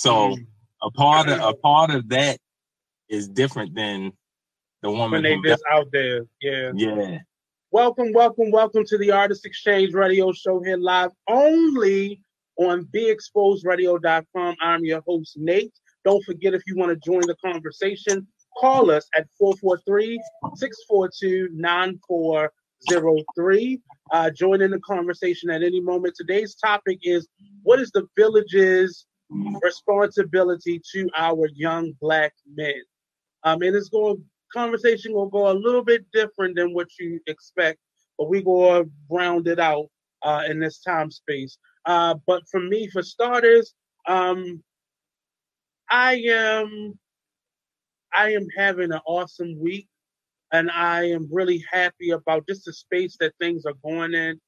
So mm. a part of a part of that is different than the woman when they just out there. Yeah. Yeah. Welcome, welcome, welcome to the Artist Exchange Radio Show here live only on BeExposedRadio.com. I'm your host, Nate. Don't forget if you want to join the conversation, call us at 443 642 9403. Uh, join in the conversation at any moment. Today's topic is what is the village's responsibility to our young black men? Um, and it's going conversation will go a little bit different than what you expect, but we go round it out uh, in this time space. Uh, but for me, for starters, um, I am I am having an awesome week, and I am really happy about just the space that things are going in.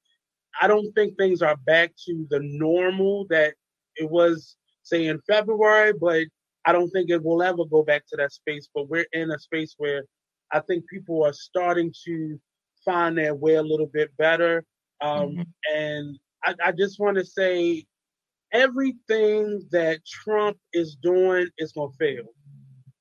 I don't think things are back to the normal that it was, say, in February, but I don't think it will ever go back to that space, but we're in a space where I think people are starting to find their way a little bit better. Um, mm-hmm. And I, I just want to say everything that Trump is doing is going to fail.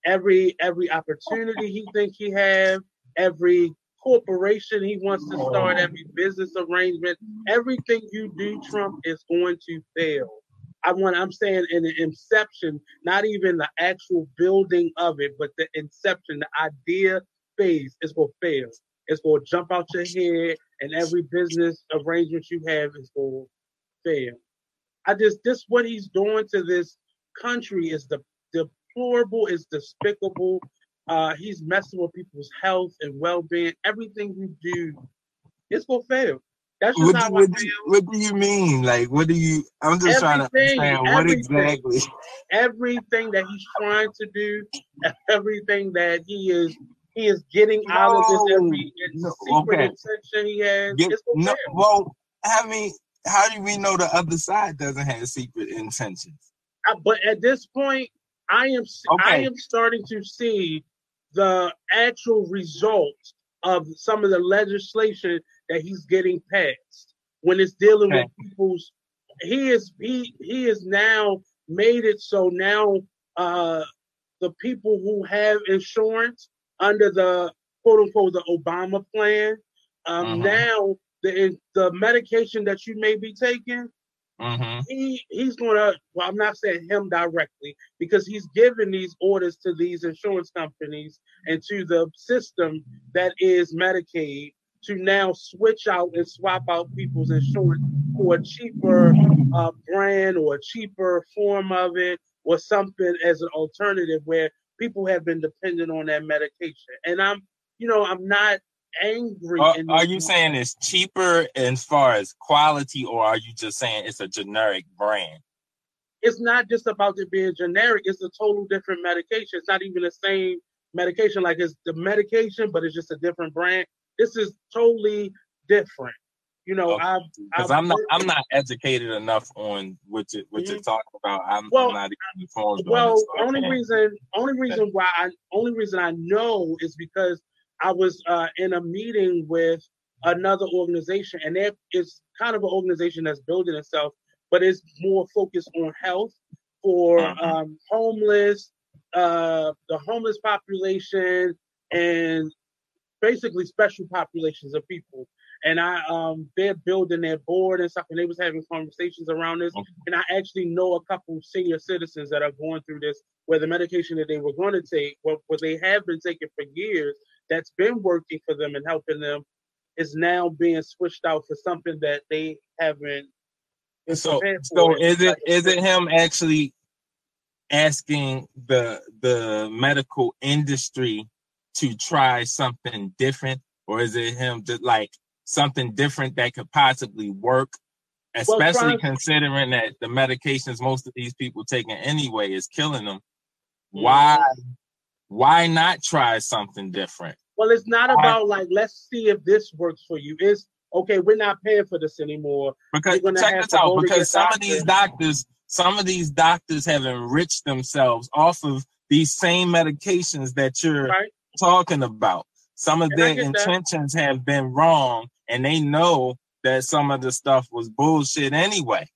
Every every opportunity he think he have, every corporation he wants to start, every business arrangement, everything you do, Trump is going to fail. I want I'm saying in the inception, not even the actual building of it, but the inception, the idea phase is gonna fail. It's gonna jump out your head, and every business arrangement you have is gonna fail. I just this what he's doing to this country is the deplorable, is despicable. Uh, he's messing with people's health and well-being. Everything you do, it's gonna fail. That's what, how what, I feel. What do you mean? Like, what do you? I'm just everything, trying to understand what exactly. Everything that he's trying to do, everything that he is he is getting no, out of this every no, secret okay. intention he has. Get, no, well, I mean, how do we know the other side doesn't have secret intentions? Uh, but at this point, I am okay. I am starting to see the actual results of some of the legislation that he's getting passed when it's dealing okay. with people's he is he he is now made it so now uh the people who have insurance under the quote unquote the Obama plan um uh-huh. now the the medication that you may be taking mm-hmm. he he's gonna well i'm not saying him directly because he's giving these orders to these insurance companies and to the system that is medicaid to now switch out and swap out people's insurance for a cheaper uh, brand or a cheaper form of it or something as an alternative where people have been dependent on that medication. And I'm, you know, I'm not angry. Are, are you saying it's cheaper as far as quality, or are you just saying it's a generic brand? It's not just about it being generic. It's a total different medication. It's not even the same medication. Like it's the medication, but it's just a different brand. This is totally different. You know, okay. I've because I'm not I'm not educated enough on what you what mm-hmm. you're talking about. I'm, well, I'm not informed. Well, only reason only reason why I only reason I know is because I was uh, in a meeting with another organization, and it is kind of an organization that's building itself, but it's more focused on health for uh-huh. um, homeless, uh, the homeless population, and basically special populations of people. And I um they're building their board and stuff, and they was having conversations around this. Okay. And I actually know a couple senior citizens that are going through this, where the medication that they were going to take, what, what they have been taking for years, that's been working for them and helping them, is now being switched out for something that they haven't. So, so is it is it him actually asking the the medical industry to try something different, or is it him just like something different that could possibly work? Especially well, considering that the medications most of these people taking anyway is killing them. Why why not try something different? Well, it's not about like let's see if this works for you. It's okay, we're not paying for this anymore. Because check this out, because some of these doctors, some of these doctors have enriched themselves off of these same medications that you're right talking about. Some of and their intentions that. have been wrong, and they know that some of the stuff was bullshit anyway.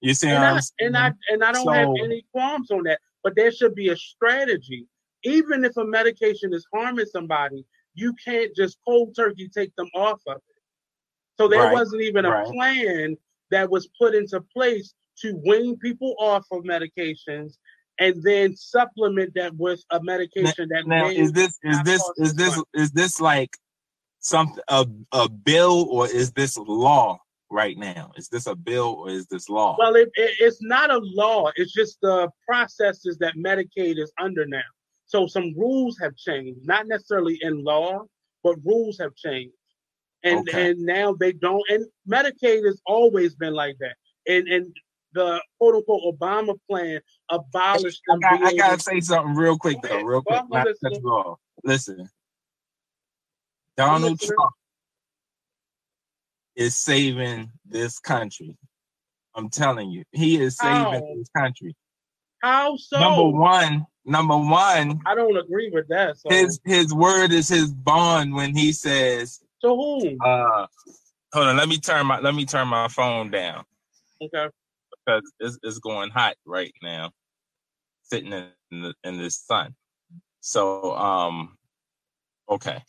You see, and I, and I and I don't so, have any qualms on that. But there should be a strategy. Even if a medication is harming somebody, you can't just cold turkey take them off of it. So there right, wasn't even a right. plan that was put into place to wean people off of medications and then supplement that with a medication now, that now is this is this is this is this like something a, a bill or is this law right now? Is this a bill or is this law? Well, it, it, it's not a law. It's just the processes that Medicaid is under now. So some rules have changed, not necessarily in law, but rules have changed. And okay. and now they don't. And Medicaid has always been like that. And and the quote unquote Obama plan abolished. I, got, I gotta say something real quick though, real quick. Well, listen. listen, Donald Trump is saving this country. I'm telling you, he is saving How? this country. How so? Number one, number one. I don't agree with that. So. His his word is his bond when he says. To whom? Uh, hold on. Let me turn my let me turn my phone down. Okay. Because it's, it's going hot right now, sitting in the, in the sun. So um, okay.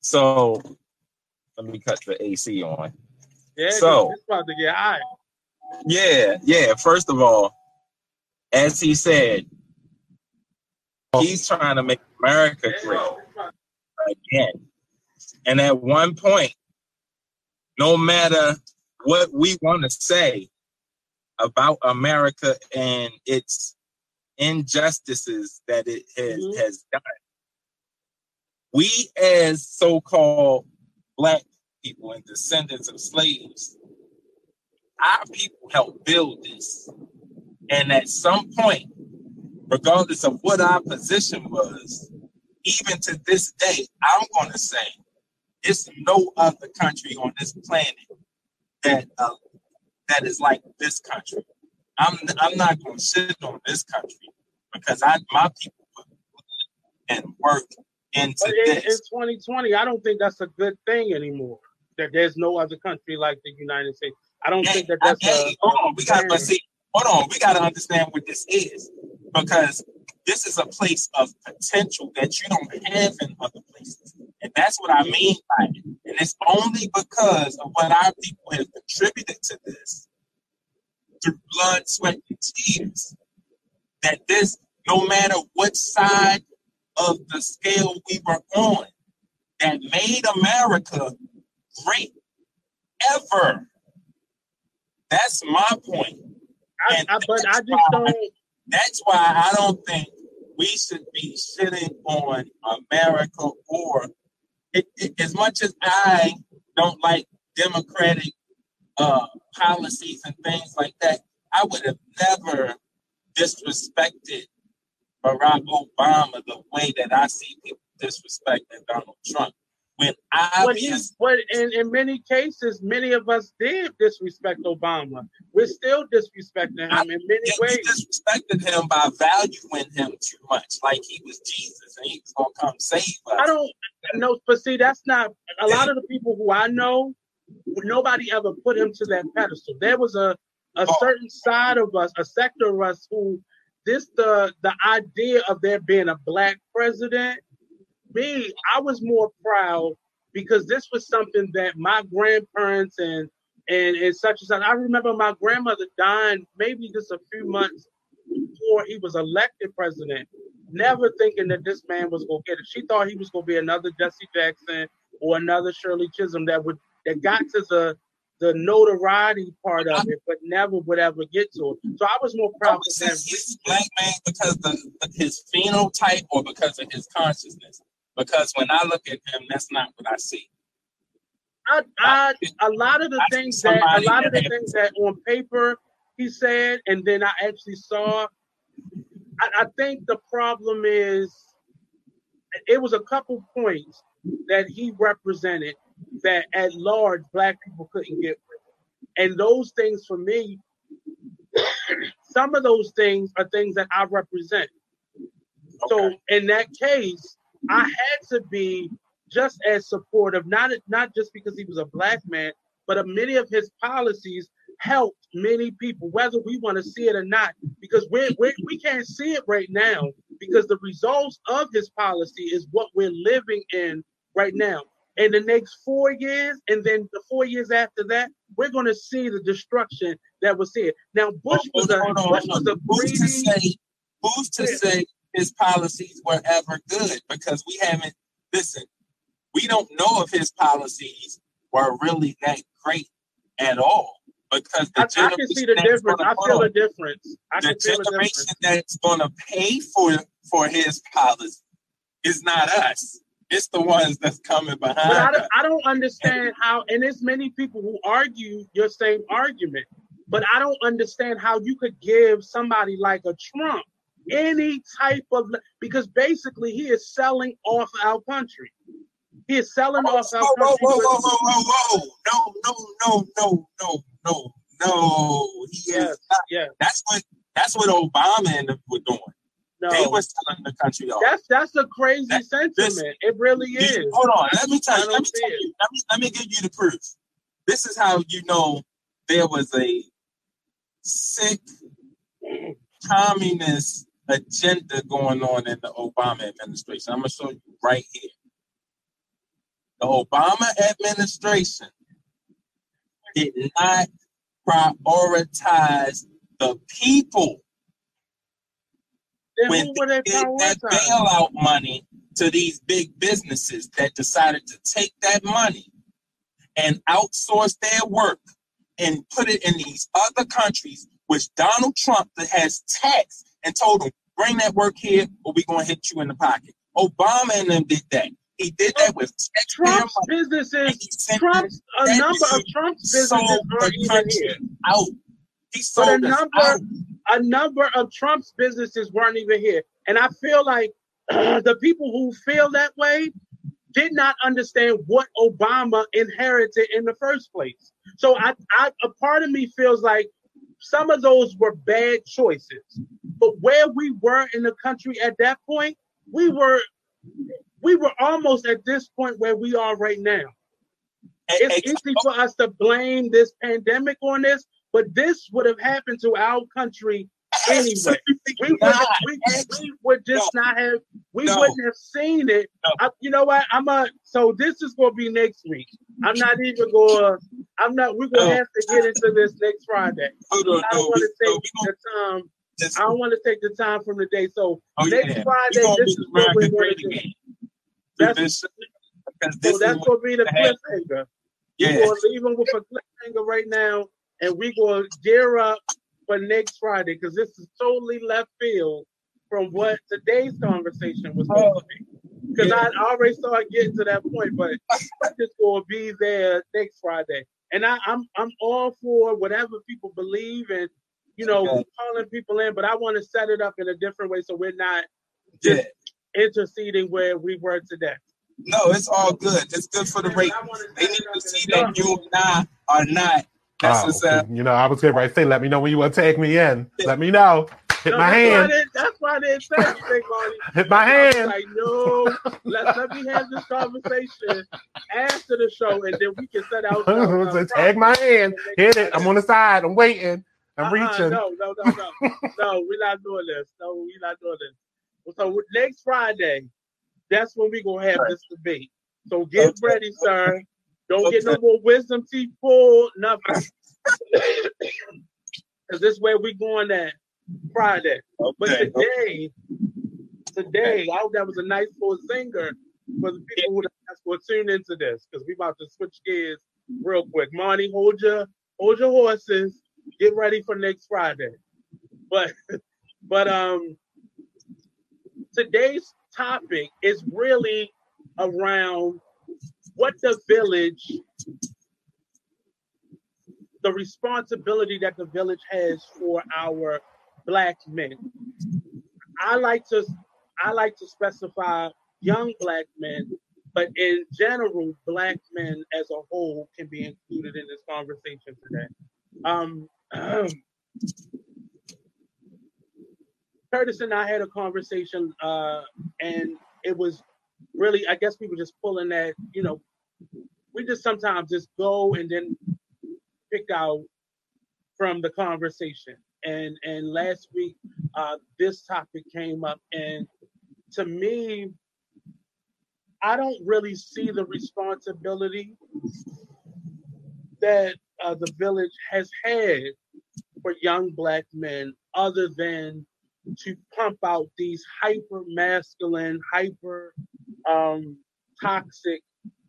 So let me cut the AC on. Yeah, so it's about to get hot. Yeah, yeah. First of all, as he said, he's trying to make America great again. And at one point, no matter what we want to say about America and its injustices that it has, mm-hmm. has done, we as so-called black people and descendants of slaves, our people helped build this. And at some point, regardless of what our position was, even to this day, I'm going to say it's no other country on this planet that uh, that is like this country. I'm I'm not going to shit on this country because I my people put and work into but in, this. In 2020, I don't think that's a good thing anymore. That there's no other country like the United States. I don't think that that's. Hey, a, hold on, we got to see. Hold on, we got to understand what this is because this is a place of potential that you don't have in other places, and that's what I mean by it. And it's only because of what our people have contributed to this through blood, sweat, and tears that this, no matter what side of the scale we were on that made America great ever. That's my point. I, I, but I just why, don't. That's why I don't think we should be sitting on America or it, it, as much as I don't like democratic uh, policies and things like that, I would have never disrespected Barack Obama the way that I see people disrespecting Donald Trump. When I but, he's, but in, in many cases, many of us did disrespect Obama. We're still disrespecting him I, in many ways. We disrespected him by valuing him too much, like he was Jesus and he was gonna come save us. I don't know, but see, that's not a lot of the people who I know. Nobody ever put him to that pedestal. There was a a oh. certain side of us, a sector of us who this the the idea of there being a black president. Me, I was more proud because this was something that my grandparents and and, and such and such. I remember my grandmother dying maybe just a few months before he was elected president, never thinking that this man was gonna get it. She thought he was gonna be another Jesse Jackson or another Shirley Chisholm that would that got to the the notoriety part of it, but never would ever get to it. So I was more proud of him. He's black man because the his phenotype or because of his consciousness. Because when I look at him, that's not what I see. I, I, a lot of the I things that a lot of the things that on paper he said, and then I actually saw. I, I think the problem is it was a couple points that he represented that at large black people couldn't get with. And those things for me, some of those things are things that I represent. Okay. So in that case, I had to be just as supportive, not not just because he was a black man, but many of his policies helped many people, whether we want to see it or not, because we're, we're, we can't see it right now because the results of his policy is what we're living in right now. In the next four years, and then the four years after that, we're going to see the destruction that was here. Now, Bush was a Bush was a greedy. Who's to say, who's to say his policies were ever good? Because we haven't. Listen, we don't know if his policies were really that great at all because the I, I can see the difference. I feel the difference. I the generation that's going to pay for for his policy is not us. It's the ones that's coming behind. But I don't, I don't understand how, and there's many people who argue your same argument, but I don't understand how you could give somebody like a Trump any type of because basically he is selling off our country. He is selling off our country. Whoa, whoa, whoa, whoa, whoa, whoa! No, no, no, no, no, no, no. He yes, is. Not, yes. That's what that's what Obama and them were doing. No. They were selling the country off. That's that's a crazy that, sentiment. This, it really is. hold on, let me tell you. Let me tell you. Let me, let me give you the proof. This is how you know there was a sick communist agenda going on in the Obama administration. I'm gonna show you right here. The Obama administration did not prioritize the people then when they get that bailout money to these big businesses that decided to take that money and outsource their work and put it in these other countries, which Donald Trump has taxed and told them, bring that work here or we're going to hit you in the pocket. Obama and them did that. He did that with Trump's businesses. Trump's a number of Trump's businesses aren't even here. Out. He sold but a number, out a number of Trump's businesses weren't even here. And I feel like uh, the people who feel that way did not understand what Obama inherited in the first place. So I, I a part of me feels like some of those were bad choices. But where we were in the country at that point, we were we were almost at this point where we are right now. It's easy for us to blame this pandemic on this, but this would have happened to our country anyway. We would, we, we would just no. not have. We no. wouldn't have seen it. No. I, you know what? I'm a. So this is going to be next week. I'm not even going. I'm not. We're going to have to get into this next Friday. I don't want to take the time. I don't want to take the time from the day. So oh, next yeah. Friday, this is what we're going to do. That's, this, so that's going to be the cliffhanger. Yeah. We're going to leave them with a cliffhanger right now and we're going to gear up for next Friday because this is totally left field from what today's conversation was going to be. Because yeah. I already started getting to that point, but I'm just going to be there next Friday. And I, I'm, I'm all for whatever people believe and you know okay. calling people in, but I want to set it up in a different way so we're not just yeah. interceding where we were today. No, it's all good. It's good for the rate. They need to see that you and I are not that's oh, You know, I was getting right to say, let me know when you want to take me in. Let me know. Hit no, my that's hand. Why that's why they say anything, Marty. Hit my hand. Like, no, let, let me have this conversation after the show, and then we can set out. so tag my hand. Hit it. I'm on the side. I'm waiting. I'm uh-uh, reaching. No, no, no, no. no, we're not doing this. No, we're not doing this. So next Friday, that's when we're gonna have this debate. So get okay. ready, sir. Don't okay. get no more wisdom teeth pulled, nothing. Because this where we going at Friday. Okay. But today, today, I hope that was a nice little singer for the people who that's going to tune into this because we about to switch gears real quick. Monty, hold your hold your horses. Get ready for next Friday. But but um today's topic is really around what the village, the responsibility that the village has for our black men. I like to I like to specify young black men, but in general, black men as a whole can be included in this conversation today. Um, Curtis and I had a conversation, uh, and it was really, I guess we were just pulling that, you know, we just sometimes just go and then pick out from the conversation. And and last week, uh, this topic came up, and to me, I don't really see the responsibility that uh, the village has had for young black men, other than to pump out these hyper masculine, hyper um, toxic,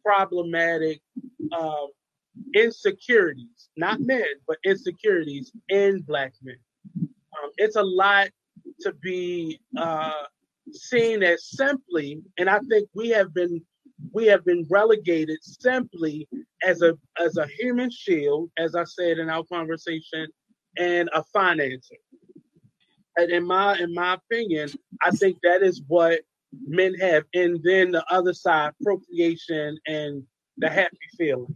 problematic uh, insecurities, not men, but insecurities in black men. Um, it's a lot to be uh, seen as simply, and I think we have been we have been relegated simply as a as a human shield, as I said in our conversation, and a financer. And in my in my opinion, I think that is what men have, and then the other side, procreation and the happy feeling,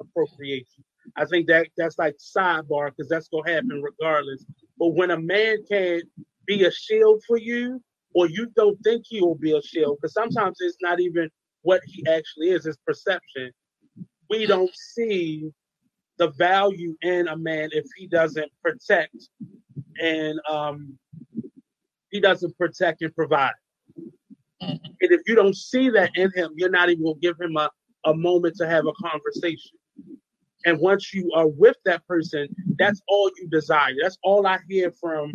appropriation. I think that that's like sidebar because that's gonna happen regardless. But when a man can't be a shield for you, or you don't think he will be a shield, because sometimes it's not even what he actually is, it's perception. We don't see the value in a man if he doesn't protect and um, he doesn't protect and provide. And if you don't see that in him, you're not even gonna give him a, a moment to have a conversation. And once you are with that person, that's all you desire. That's all I hear from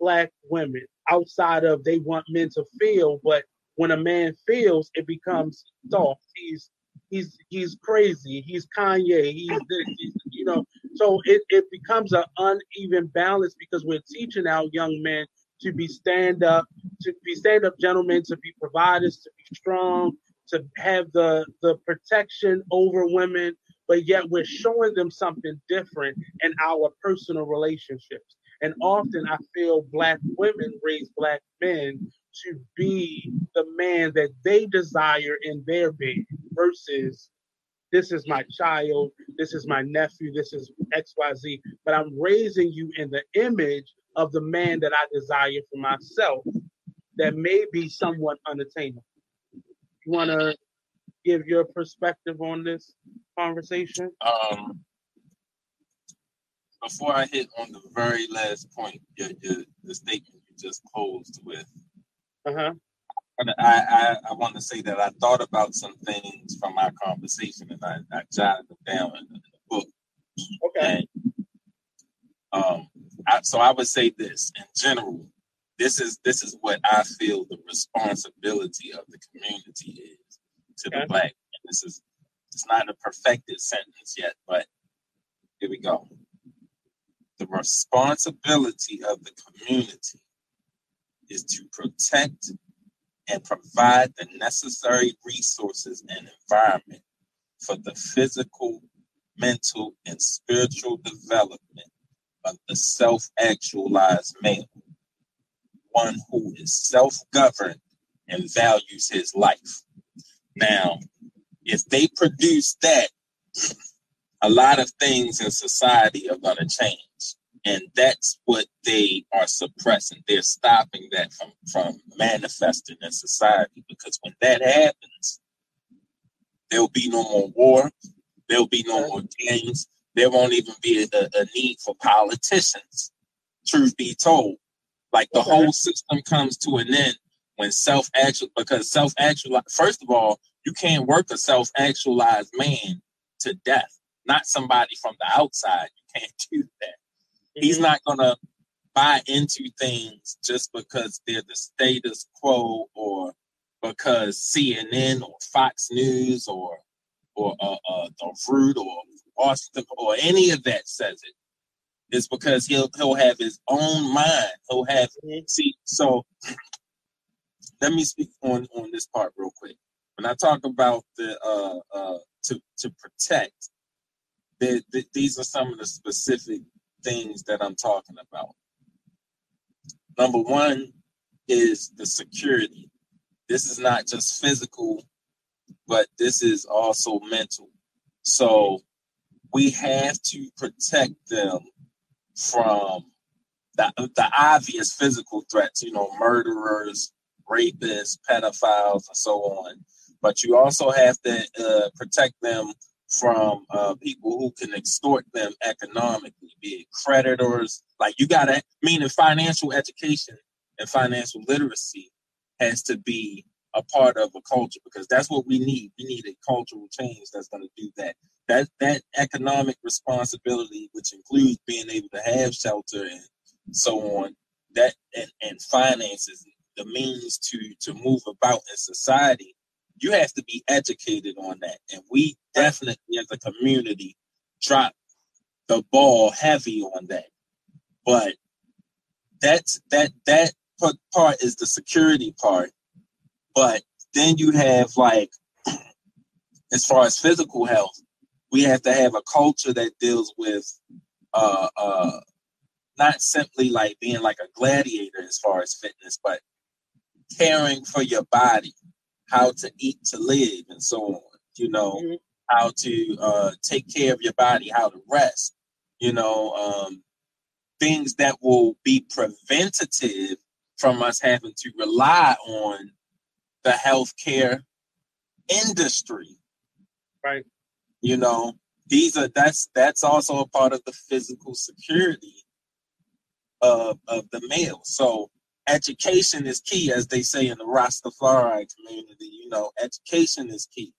black women outside of they want men to feel, but when a man feels, it becomes soft. He's he's he's crazy. He's Kanye. He's this. He's, you know. So it, it becomes an uneven balance because we're teaching our young men to be stand up, to be stand up gentlemen, to be providers, to be strong, to have the the protection over women, but yet we're showing them something different in our personal relationships. And often I feel black women raise black men to be the man that they desire in their bed versus this is my child, this is my nephew, this is XYZ, but I'm raising you in the image of the man that I desire for myself that may be somewhat unattainable. You want to give your perspective on this conversation? Um, before I hit on the very last point, your, your, the statement you just closed with, uh-huh. I, I, I want to say that I thought about some things from our conversation and I, I jotted them down in, in the book. Okay. And, um, I, so I would say this in general. This is this is what I feel the responsibility of the community is to okay. the black. And this is it's not a perfected sentence yet, but here we go. The responsibility of the community is to protect and provide the necessary resources and environment for the physical, mental, and spiritual development of the self actualized male, one who is self governed and values his life. Now, if they produce that, a lot of things in society are going to change. And that's what they are suppressing. They're stopping that from, from manifesting in society because when that happens, there'll be no more war, there'll be no more gangs, there won't even be a, a need for politicians, truth be told. Like the whole system comes to an end when self actual because self actual first of all, you can't work a self actualized man to death, not somebody from the outside. You can't do that. He's not gonna buy into things just because they're the status quo or because CNN or Fox News or or uh, uh, the Root or Austin or any of that says it. It's because he'll he'll have his own mind. He'll have mm-hmm. see. So let me speak on on this part real quick. When I talk about the uh, uh, to to protect, the, the, these are some of the specific things that I'm talking about. Number one is the security. This is not just physical, but this is also mental. So we have to protect them from the, the obvious physical threats, you know, murderers, rapists, pedophiles, and so on. But you also have to uh, protect them from uh, people who can extort them economically, be it creditors. Like you gotta meaning financial education and financial literacy has to be a part of a culture because that's what we need. We need a cultural change that's going to do that. That that economic responsibility, which includes being able to have shelter and so on, that and, and finances, the means to to move about in society, you have to be educated on that. And we definitely as a community drop the ball heavy on that. But that's that that part is the security part but then you have like, as far as physical health, we have to have a culture that deals with uh, uh, not simply like being like a gladiator as far as fitness, but caring for your body, how to eat to live, and so on. You know, mm-hmm. how to uh, take care of your body, how to rest. You know, um, things that will be preventative from us having to rely on the healthcare industry. Right. You know, these are that's that's also a part of the physical security of of the male. So education is key, as they say in the Rastafari community. You know, education is key.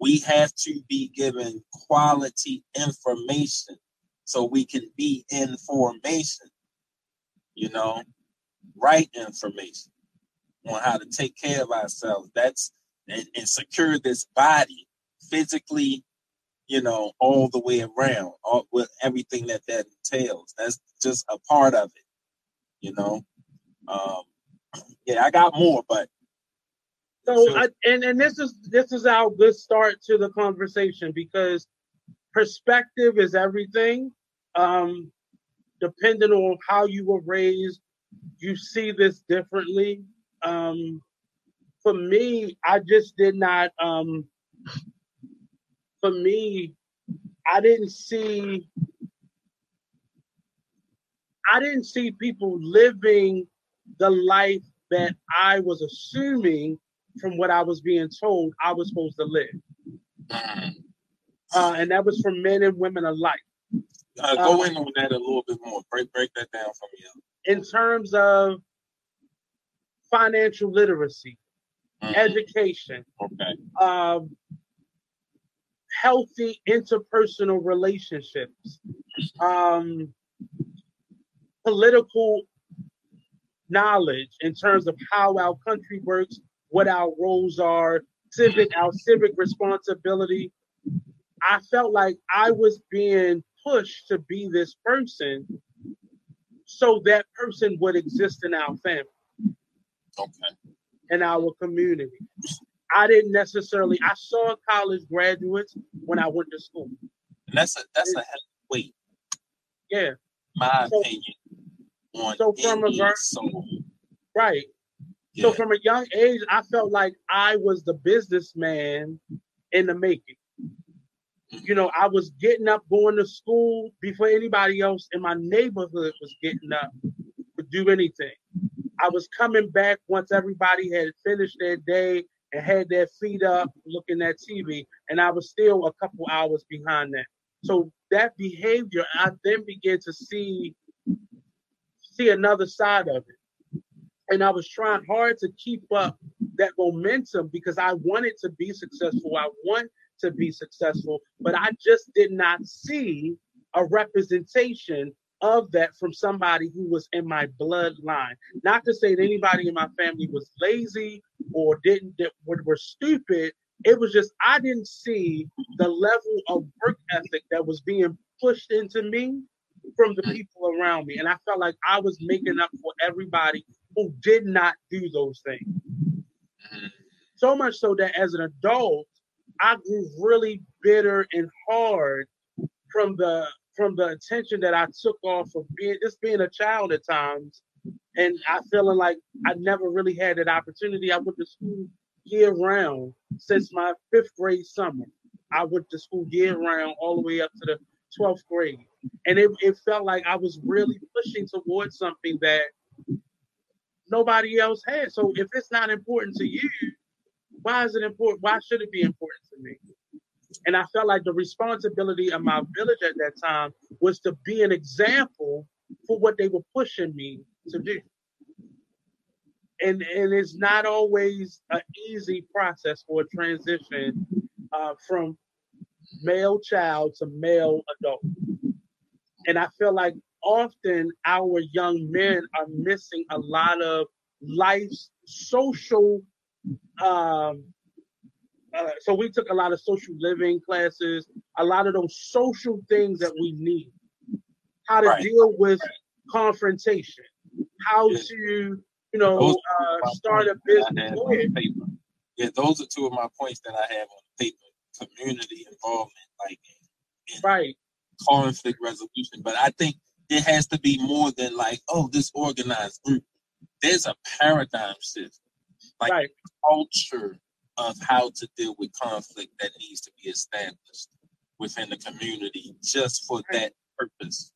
We have to be given quality information so we can be in formation. You know, right information on how to take care of ourselves. That's and, and secure this body physically, you know, all the way around, all, with everything that that entails. That's just a part of it, you know. Um, yeah, I got more, but so, so I, and and this is this is our good start to the conversation because perspective is everything. Um, depending on how you were raised, you see this differently um, for me, I just did not. Um, for me, I didn't see. I didn't see people living the life that I was assuming from what I was being told I was supposed to live. Uh, and that was for men and women alike. Uh, go um, in on that a little bit more. Break break that down for me. In terms of financial literacy, mm-hmm. education, okay. um, healthy interpersonal relationships, um, political knowledge in terms of how our country works, what our roles are, civic, our civic responsibility. I felt like I was being pushed to be this person so that person would exist in our family. Okay. In our community. I didn't necessarily I saw college graduates when I went to school. And that's a that's a wait. Yeah. My so, opinion on so from a right. Yeah. So from a young age, I felt like I was the businessman in the making. Mm-hmm. You know, I was getting up, going to school before anybody else in my neighborhood was getting up to do anything. I was coming back once everybody had finished their day and had their feet up looking at TV, and I was still a couple hours behind that. So that behavior, I then began to see see another side of it. And I was trying hard to keep up that momentum because I wanted to be successful. I want to be successful, but I just did not see a representation of that from somebody who was in my bloodline. Not to say that anybody in my family was lazy or didn't that were stupid. It was just I didn't see the level of work ethic that was being pushed into me from the people around me. And I felt like I was making up for everybody who did not do those things. So much so that as an adult, I grew really bitter and hard from the from the attention that I took off of being just being a child at times, and I feeling like I never really had that opportunity. I went to school year round since my fifth grade summer. I went to school year round all the way up to the 12th grade. And it, it felt like I was really pushing towards something that nobody else had. So if it's not important to you, why is it important? Why should it be important to me? And I felt like the responsibility of my village at that time was to be an example for what they were pushing me to do. And and it's not always an easy process for a transition uh, from male child to male adult. And I feel like often our young men are missing a lot of life's social um, uh, so we took a lot of social living classes, a lot of those social things that we need. How to right. deal with confrontation, how yeah. to, you know, uh, start a business. Yeah, those are two of my points that I have on paper. Community involvement, like in right conflict resolution. But I think it has to be more than like, oh, this organized group. There's a paradigm shift, like right. culture of how to deal with conflict that needs to be established within the community just for that purpose.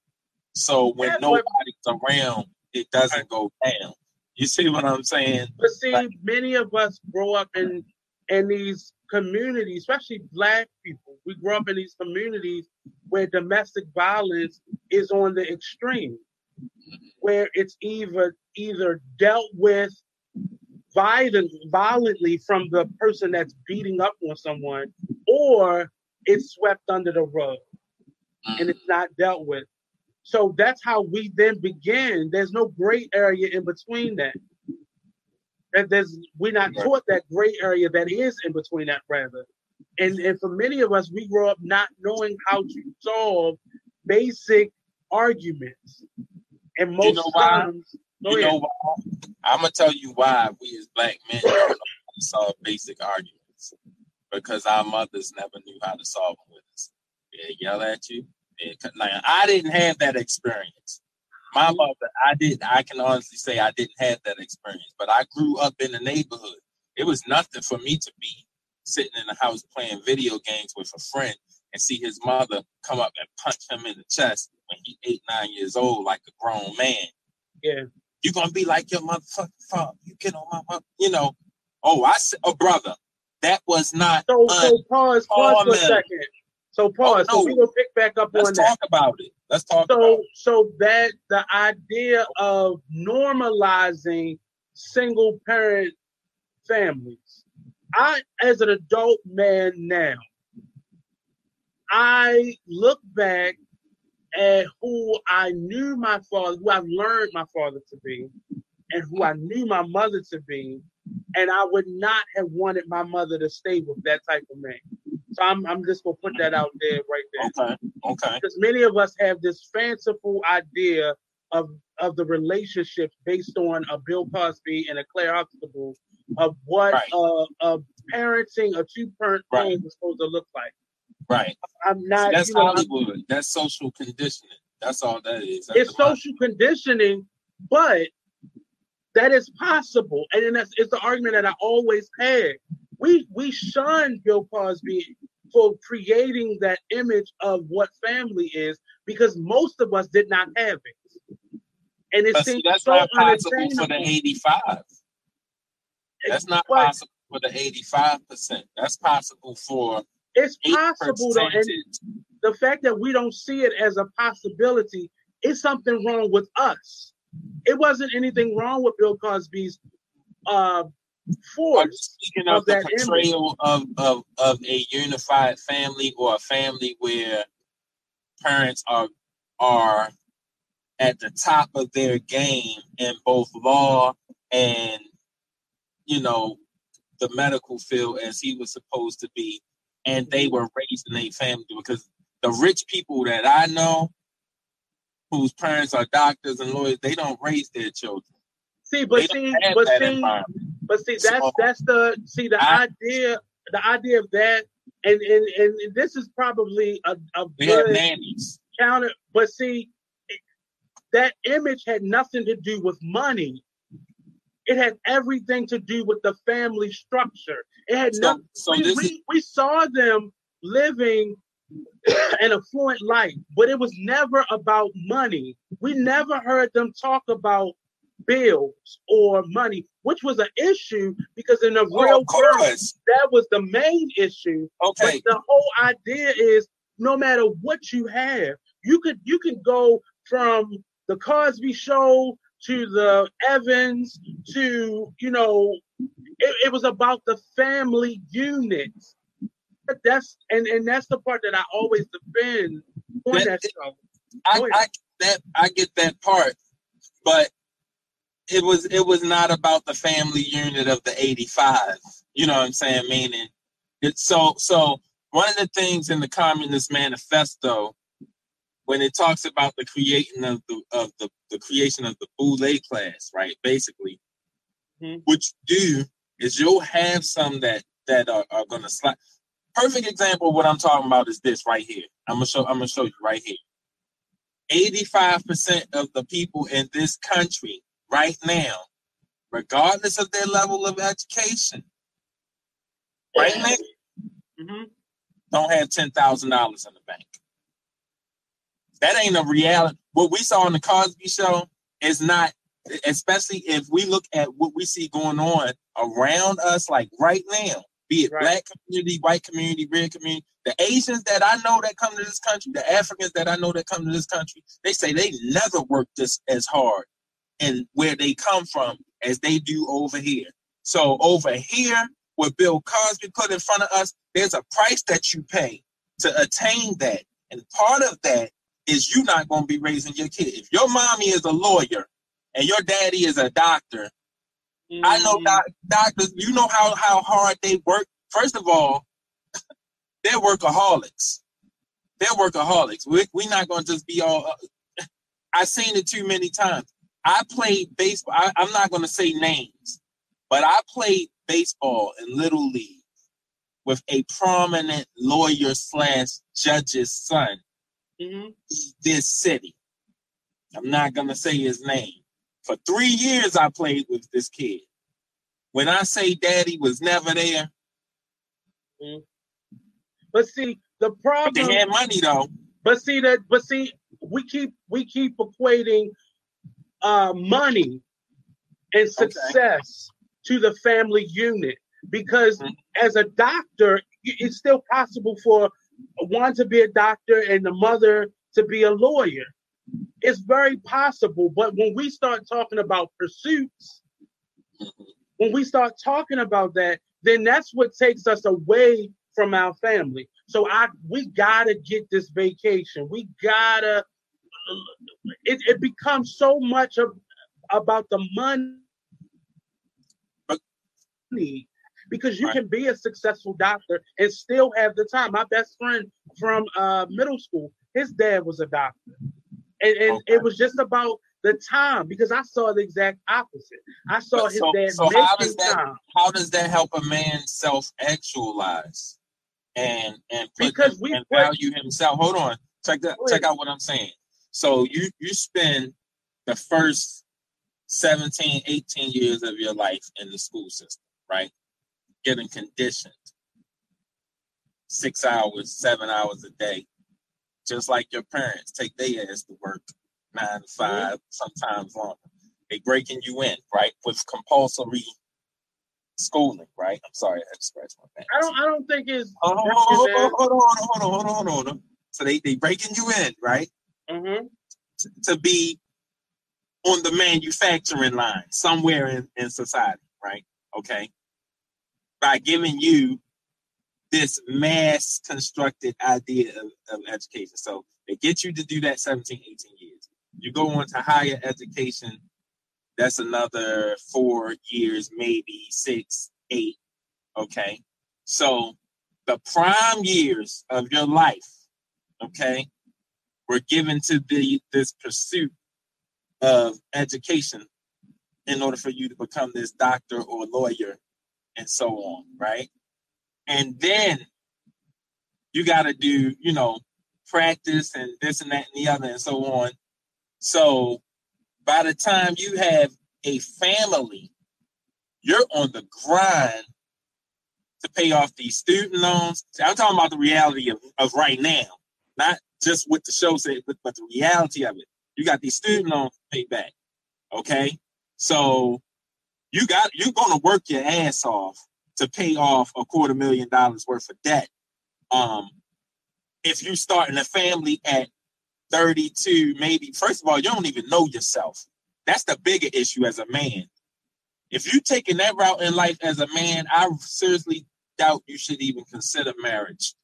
So when nobody's around, it doesn't go down. You see what I'm saying? But see, like, many of us grow up in in these communities, especially black people. We grow up in these communities where domestic violence is on the extreme, where it's either either dealt with violent, violently from the person that's beating up on someone, or it's swept under the rug and it's mm-hmm. not dealt with. So that's how we then begin. There's no gray area in between that. And there's we're not taught that gray area that is in between that rather. And and for many of us, we grow up not knowing how to solve basic arguments. And most you know times, you know why? I'm gonna tell you why we as black men don't solve basic arguments because our mothers never knew how to solve them with us. They yell at you. Like, I didn't have that experience. My mother, I didn't. I can honestly say I didn't have that experience, but I grew up in the neighborhood. It was nothing for me to be sitting in the house playing video games with a friend and see his mother come up and punch him in the chest when he eight, nine years old, like a grown man. Yeah. You're gonna be like your motherfucking father. You get on my mother, you know. Oh, I said, oh, brother, that was not. So, so pause, pause for a second. So pause. Oh, no. So we will pick back up Let's on that. Let's talk about it. Let's talk. So, so that the idea of normalizing single parent families. I, as an adult man now, I look back at who I knew my father, who I've learned my father to be, and who I knew my mother to be, and I would not have wanted my mother to stay with that type of man. So I'm, I'm just gonna put that out there right there. Okay. Okay. Because many of us have this fanciful idea of of the relationships based on a Bill Cosby and a Claire Huxtable of what right. uh, a parenting a two parent right. home is supposed to look like. Right. I'm not. that's know, Hollywood. I'm, that's social conditioning. That's all that is. That's it's social conditioning, but that is possible, and that's it's the argument that I always had. We we shun Bill Cosby for creating that image of what family is because most of us did not have it, and it seems that's so not possible for the eighty-five. That's not but, possible for the eighty-five percent. That's possible for it's possible though, and the fact that we don't see it as a possibility is something wrong with us. It wasn't anything wrong with Bill Cosby's uh, force. Speaking of, of the portrayal of, of, of a unified family or a family where parents are are at the top of their game in both law and you know the medical field as he was supposed to be and they were raised in a family because the rich people that I know, whose parents are doctors and lawyers, they don't raise their children. See, but see, but see, but see, that's so, that's the see the I, idea, the idea of that, and and and this is probably a, a good nannies. counter. But see, that image had nothing to do with money. It had everything to do with the family structure. It had so, nothing. So we, we, is... we saw them living an affluent life, but it was never about money. We never heard them talk about bills or money, which was an issue because in the oh, real world, that was the main issue. Okay. But the whole idea is no matter what you have, you could you can go from the Cosby Show to the Evans to you know it, it was about the family unit. That's and and that's the part that I always defend on that, that show. I, I that I get that part, but it was it was not about the family unit of the 85 you know what i'm saying? Meaning it's so so one of the things in the communist manifesto when it talks about the creating of the of the, the creation of the boule class right basically mm-hmm. what you do is you'll have some that that are, are going to slide. Perfect example of what i'm talking about is this right here. I'm gonna show i'm gonna show you right here. 85% of the people in this country right now, regardless of their level of education, right now, mm-hmm. don't have ten thousand dollars in the bank. That ain't a reality. What we saw on the Cosby Show is not, especially if we look at what we see going on around us, like right now. Be it right. black community, white community, red community, the Asians that I know that come to this country, the Africans that I know that come to this country, they say they never worked this as hard and where they come from as they do over here. So over here, what Bill Cosby put in front of us, there's a price that you pay to attain that. And part of that is you not going to be raising your kid. If your mommy is a lawyer and your daddy is a doctor, mm-hmm. I know mm-hmm. doc- doctors, you know how, how hard they work. First of all, they're workaholics. They're workaholics. We're, we're not going to just be all. Uh, I've seen it too many times. I played baseball. I, I'm not going to say names, but I played baseball in Little League with a prominent lawyer slash judge's son mm-hmm. this city. I'm not going to say his name. For three years, I played with this kid. When I say daddy was never there. Mm-hmm. But see, the problem. But they had money though. But see that. But see, we keep we keep equating uh, money and success okay. to the family unit because mm-hmm. as a doctor it's still possible for one to be a doctor and the mother to be a lawyer it's very possible but when we start talking about pursuits when we start talking about that then that's what takes us away from our family so i we gotta get this vacation we gotta it, it becomes so much of about the money because you right. can be a successful doctor and still have the time. My best friend from uh, middle school, his dad was a doctor, and, and okay. it was just about the time because I saw the exact opposite. I saw but his so, dad so how does that, time. How does that help a man self actualize and and because we and value himself? Hold on, check that. Check out what I'm saying. So you you spend the first 17, 18 years of your life in the school system, right? Getting conditioned six hours, seven hours a day, just like your parents take their ass to work nine to 5 mm-hmm. sometimes longer. They breaking you in, right? With compulsory schooling, right? I'm sorry, I scratched my back. I don't I don't think it's hold on, hold on, hold on, hold on, hold on, hold on. So they they breaking you in, right? Mm-hmm. to, be on the manufacturing line somewhere in, in society, right? Okay. By giving you this mass constructed idea of, of education. So they get you to do that 17, 18 years. You go on to higher education, that's another four years, maybe six, eight. Okay. So the prime years of your life, okay, were given to the this pursuit of education in order for you to become this doctor or lawyer and so on, right? And then you got to do, you know, practice and this and that and the other and so on. So by the time you have a family, you're on the grind to pay off these student loans. I'm talking about the reality of, of right now, not just what the show said, but, but the reality of it. You got these student loans to pay back. Okay. So you got you're gonna work your ass off to pay off a quarter million dollars worth of debt. Um, if you starting a family at 32, maybe first of all, you don't even know yourself. That's the bigger issue as a man. If you taking that route in life as a man, I seriously doubt you should even consider marriage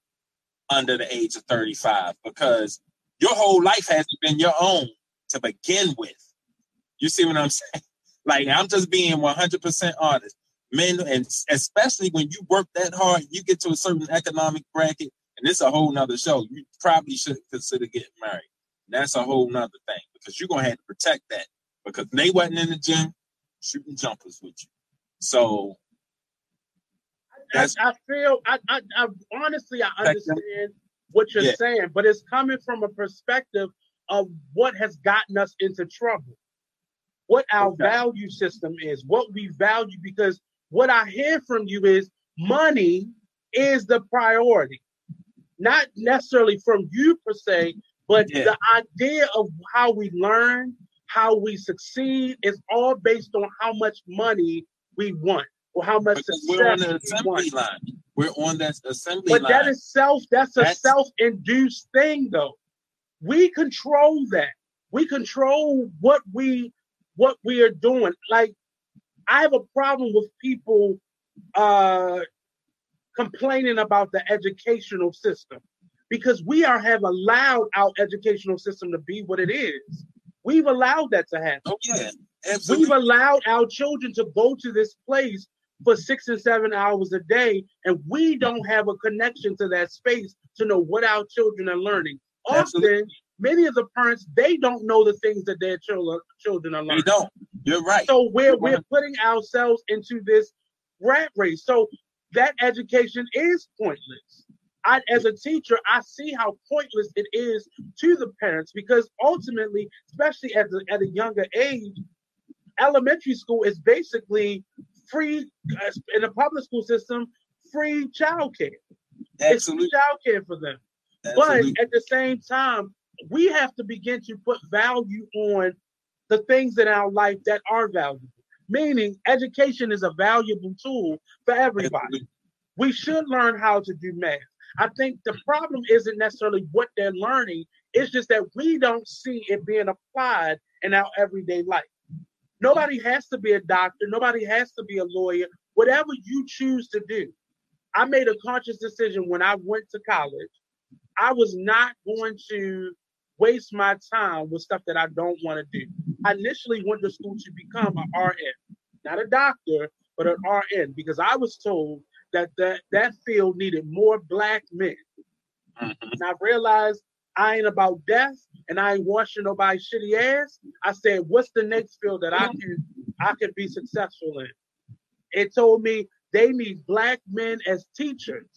under the age of 35 because your whole life hasn't been your own to begin with. You see what I'm saying? Like I'm just being 100% honest. Men, and especially when you work that hard, you get to a certain economic bracket, and it's a whole nother show. You probably shouldn't consider getting married. That's a whole nother thing because you're gonna have to protect that because they wasn't in the gym shooting jumpers with you. So I, I, feel I, I, I, honestly I understand what you're yeah. saying, but it's coming from a perspective of what has gotten us into trouble, what our okay. value system is, what we value. Because what I hear from you is money is the priority, not necessarily from you per se, but yeah. the idea of how we learn, how we succeed is all based on how much money we want or how much because we're on the assembly line. We're on that assembly but line. But that is self. That's a that's... self-induced thing, though. We control that. We control what we what we are doing. Like I have a problem with people uh complaining about the educational system because we are have allowed our educational system to be what it is. We've allowed that to happen. Oh yeah, absolutely. We've allowed our children to go to this place for six and seven hours a day, and we don't have a connection to that space to know what our children are learning. Often, Absolutely. many of the parents they don't know the things that their children children are learning. They don't. You're right. So we're You're we're right. putting ourselves into this rat race. So that education is pointless. I, as a teacher, I see how pointless it is to the parents because ultimately, especially at, the, at a younger age, elementary school is basically free uh, in the public school system, free childcare. Absolutely. It's free childcare for them. Absolutely. But at the same time, we have to begin to put value on the things in our life that are valuable. Meaning, education is a valuable tool for everybody. Absolutely. We should learn how to do math. I think the problem isn't necessarily what they're learning, it's just that we don't see it being applied in our everyday life. Nobody has to be a doctor. Nobody has to be a lawyer. Whatever you choose to do. I made a conscious decision when I went to college. I was not going to waste my time with stuff that I don't want to do. I initially went to school to become an RN, not a doctor, but an RN, because I was told that that, that field needed more black men. Mm-hmm. And I realized I ain't about death and I ain't washing nobody's shitty ass. I said, what's the next field that I can I can be successful in? It told me they need black men as teachers.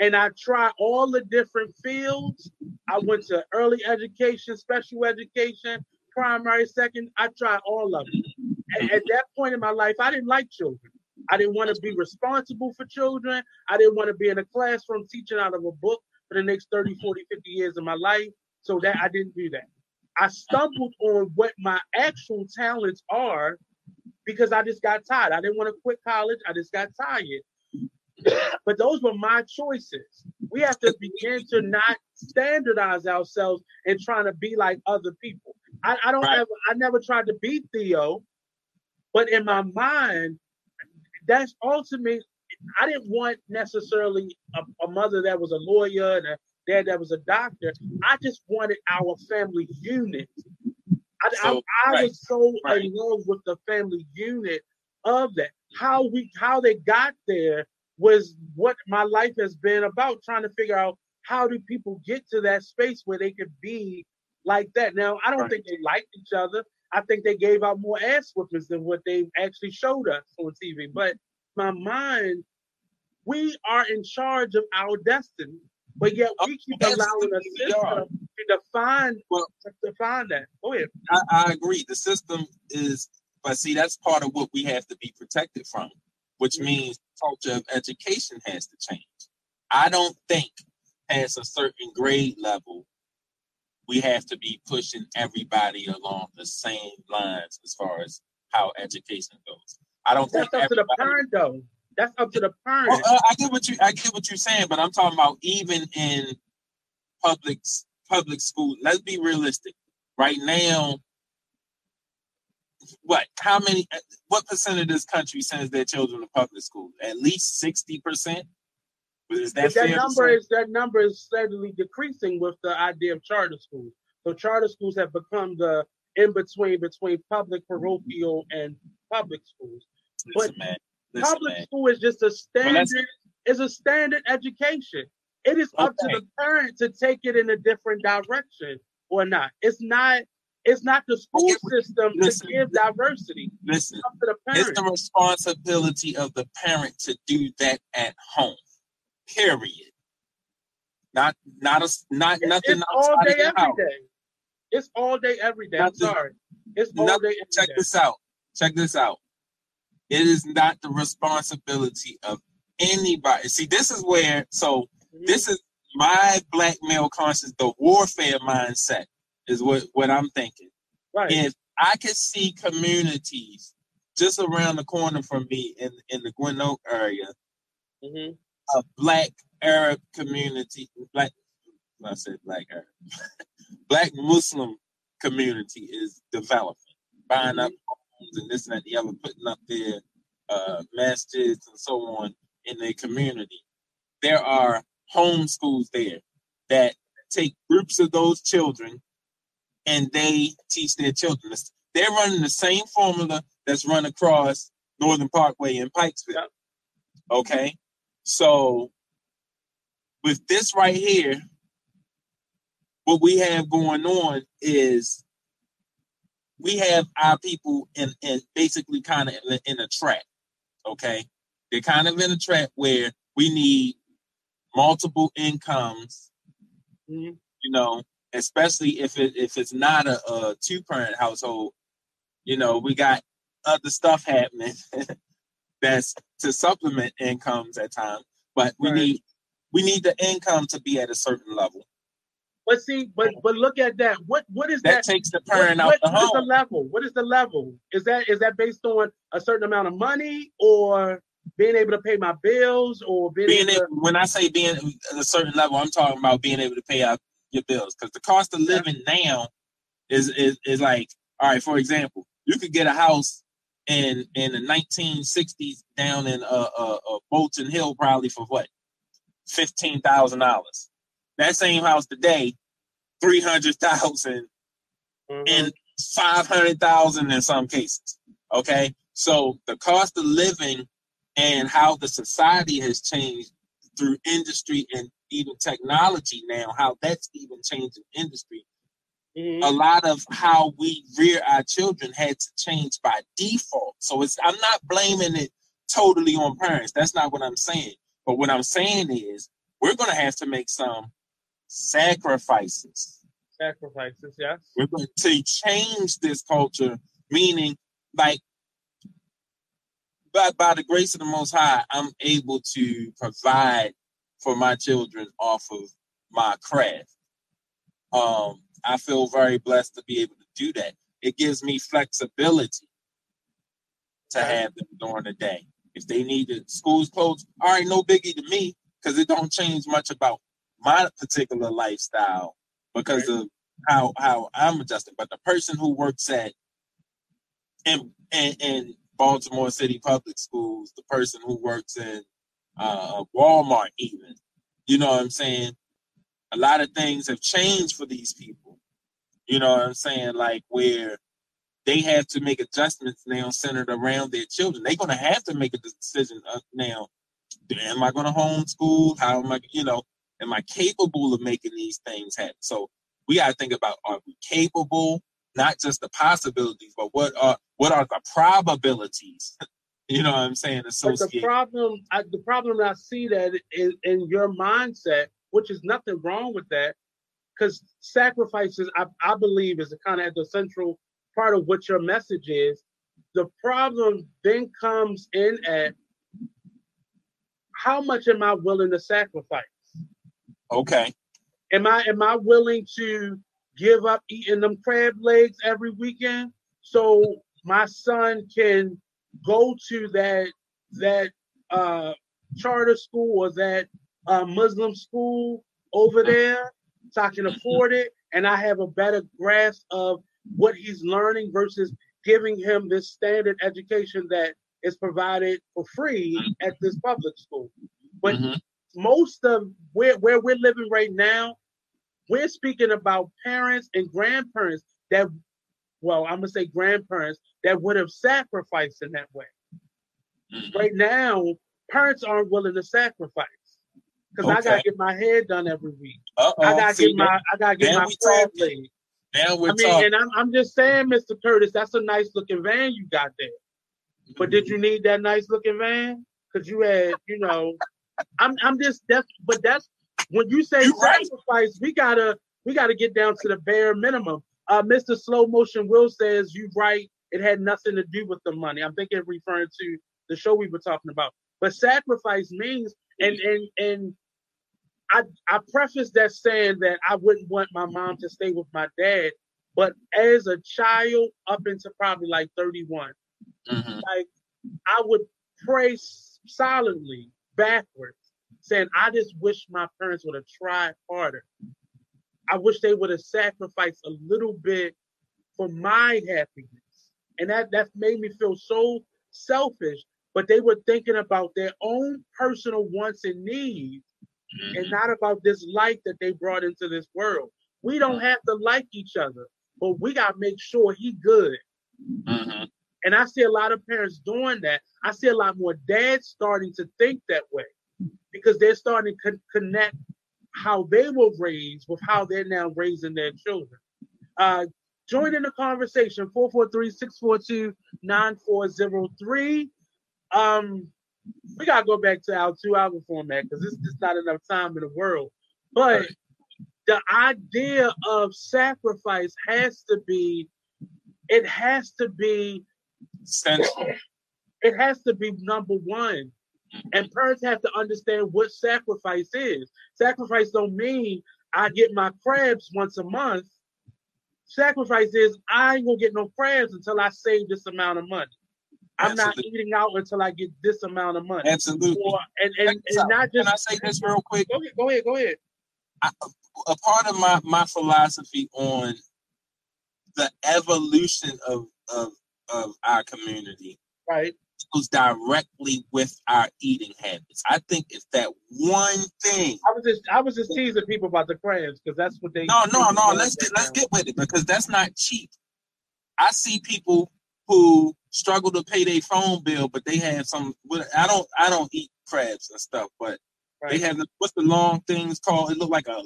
And I tried all the different fields. I went to early education, special education, primary, second. I tried all of them. At that point in my life, I didn't like children. I didn't want to be responsible for children. I didn't want to be in a classroom teaching out of a book for the next 30, 40, 50 years of my life. So that I didn't do that. I stumbled on what my actual talents are because I just got tired. I didn't want to quit college. I just got tired. but those were my choices. We have to begin to not standardize ourselves and trying to be like other people. I, I don't right. ever I never tried to be Theo, but in my mind, that's ultimately I didn't want necessarily a, a, mother that was a lawyer and a dad that was a doctor. I just wanted our family unit. I, so, I, I right, was so right. in love with the family unit of that. How we how they got there was what my life has been about trying to figure out how do people get to that space where they could be like that. Now I don't right. think they liked each other. I think they gave out more ass whoopings than what they actually showed us on TV. But my mind, we are in charge of our destiny. But yet we keep allowing the system to define well, to define that. Go ahead. I, I agree. The system is, but see, that's part of what we have to be protected from, which mm-hmm. means culture of education has to change. I don't think past a certain grade level we have to be pushing everybody along the same lines as far as how education goes. I don't That's think up to the parent though. That's up to the parent. Well, uh, I get what you I get what you're saying, but I'm talking about even in public public school. Let's be realistic. Right now, what? How many? What percent of this country sends their children to public school? At least sixty percent. Is that, that number is that number is steadily decreasing with the idea of charter schools. So charter schools have become the in between between public parochial and public schools. Listen, but man. Listen, public man. school is just a standard is a standard education. It is up okay. to the parent to take it in a different direction or not. It's not it's not the school system listen, to give diversity. Listen, it's, it's the responsibility of the parent to do that at home. Period. Not not a not nothing. It's all day every day. It's all day every day. I'm sorry. It's all nothing, day. check day. this out. Check this out. It is not the responsibility of anybody. See, this is where so mm-hmm. this is my black male conscious, the warfare mindset is what, what I'm thinking. Right. If I could see communities just around the corner from me in, in the Gwynn Oak area, mm-hmm. a black Arab community, black I said black Arab, black Muslim community is developing, buying mm-hmm. up and this and that, the other, putting up their uh, masjids and so on in their community. There are home schools there that take groups of those children and they teach their children. They're running the same formula that's run across Northern Parkway in Pikesville. Okay, so with this right here, what we have going on is we have our people in, in basically kind of in, in a trap. Okay, they're kind of in a trap where we need multiple incomes. Mm-hmm. You know, especially if it if it's not a, a two parent household. You know, we got other stuff happening that's to supplement incomes at times, but we right. need we need the income to be at a certain level. But see, but but look at that. What what is that? That takes the parent what, out the what home. What is the level? What is the level? Is that is that based on a certain amount of money or being able to pay my bills or being, being able, able, when I say being at a certain level, I'm talking about being able to pay out your bills because the cost of living now is, is is like all right. For example, you could get a house in in the 1960s down in uh, uh, uh Bolton Hill probably for what fifteen thousand dollars. That same house today, three hundred thousand mm-hmm. and five hundred thousand in some cases. Okay, so the cost of living and how the society has changed through industry and even technology now, how that's even changing industry. Mm-hmm. A lot of how we rear our children had to change by default. So it's I'm not blaming it totally on parents. That's not what I'm saying. But what I'm saying is we're gonna have to make some sacrifices. Sacrifices, yes. We're going to change this culture, meaning like by, by the grace of the Most High, I'm able to provide for my children off of my craft. Um, I feel very blessed to be able to do that. It gives me flexibility to have them during the day. If they need the school's closed, all right, no biggie to me because it don't change much about my particular lifestyle because right. of how how I'm adjusting. But the person who works at in, in, in Baltimore City Public Schools, the person who works in uh, Walmart, even. You know what I'm saying? A lot of things have changed for these people. You know what I'm saying? Like where they have to make adjustments now centered around their children. They're going to have to make a decision uh, now. Am I going to homeschool? How am I, you know, am I capable of making these things happen? So we got to think about are we capable? Not just the possibilities, but what are what are the probabilities You know what I'm saying? Associate. But the problem, I, the problem I see that is in your mindset, which is nothing wrong with that, because sacrifices, I, I believe, is kind of at the central part of what your message is. The problem then comes in at how much am I willing to sacrifice? Okay. Am I am I willing to give up eating them crab legs every weekend so my son can go to that that uh, charter school or that uh, Muslim school over there so I can afford it and I have a better grasp of what he's learning versus giving him this standard education that is provided for free at this public school. But mm-hmm. Most of where, where we're living right now, we're speaking about parents and grandparents that, well, I'm gonna say grandparents that would have sacrificed in that way. Mm-hmm. Right now, parents aren't willing to sacrifice because okay. I gotta get my hair done every week. Uh-oh. I gotta See, get my I gotta get my crab leg. Now we're I mean, talking. and I'm, I'm just saying, Mr. Curtis, that's a nice looking van you got there. But did you need that nice looking van? Because you had, you know, I'm I'm just that's but that's when you say you sacrifice, right. we gotta we gotta get down to the bare minimum. Uh, Mr. Slow Motion Will says you right. It had nothing to do with the money. I'm thinking referring to the show we were talking about. But sacrifice means and and and I I preface that saying that I wouldn't want my mom to stay with my dad, but as a child up into probably like 31, mm-hmm. like I would pray silently backwards, saying, I just wish my parents would have tried harder. I wish they would have sacrificed a little bit for my happiness. And that, that made me feel so selfish, but they were thinking about their own personal wants and needs mm-hmm. and not about this life that they brought into this world. We don't have to like each other, but we got to make sure he good. Mm-hmm. And I see a lot of parents doing that. I see a lot more dads starting to think that way because they're starting to con- connect how they were raised with how they're now raising their children. Uh, join in the conversation 443-642-9403. Um, we gotta go back to our two-hour format because this is not enough time in the world. But the idea of sacrifice has to be, it has to be Central. It has to be number one. And parents have to understand what sacrifice is. Sacrifice don't mean I get my crabs once a month. Sacrifice is I ain't gonna get no crabs until I save this amount of money. I'm Absolutely. not eating out until I get this amount of money. Absolutely. Or, and and, and not just. Can I say this real quick? Go ahead. Go ahead. Go ahead. I, a part of my my philosophy on the evolution of of of our community right goes directly with our eating habits. I think it's that one thing. I was just I was just teasing people about the crabs because that's what they. No, no, no. Let's get let's get with it because that's not cheap. I see people who struggle to pay their phone bill, but they have some. I don't I don't eat crabs and stuff, but right. they have the, what's the long things called? It looked like a,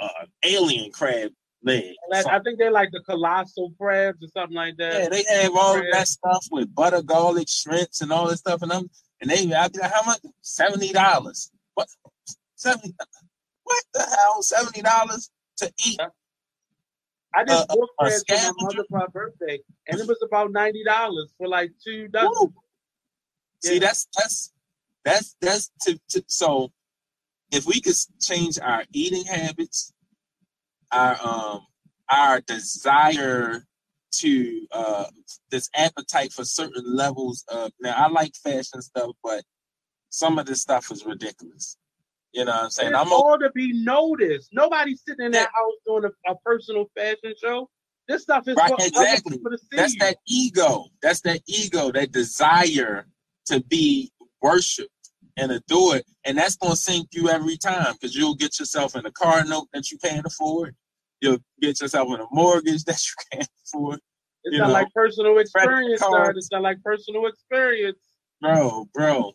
a alien crab leg. I think they like the colossal crabs or something like that. Yeah, they have all crabs. that stuff with butter, garlic, shrimps, and all that stuff. And them, and they, I'd be like, how much? Seventy dollars. What? Seventy? What the hell? Seventy dollars to eat? I just uh, bought crabs for my mother for her birthday, and it was about ninety dollars for like two dozen. Yeah. See, that's that's that's that's to, to so if we could change our eating habits our um our desire to uh this appetite for certain levels of now I like fashion stuff, but some of this stuff is ridiculous. You know what I'm saying? It's I'm all to be noticed. Nobody's sitting in that house doing a, a, personal fashion show. This stuff is right, exactly. That's that ego. That's that ego, that desire to be worshipped and adored. And that's gonna sink you every time because you'll get yourself in a car note that you can't afford you'll get yourself in a mortgage that you can't afford. It's not know, like personal experience, sir. It's not like personal experience. Bro, bro.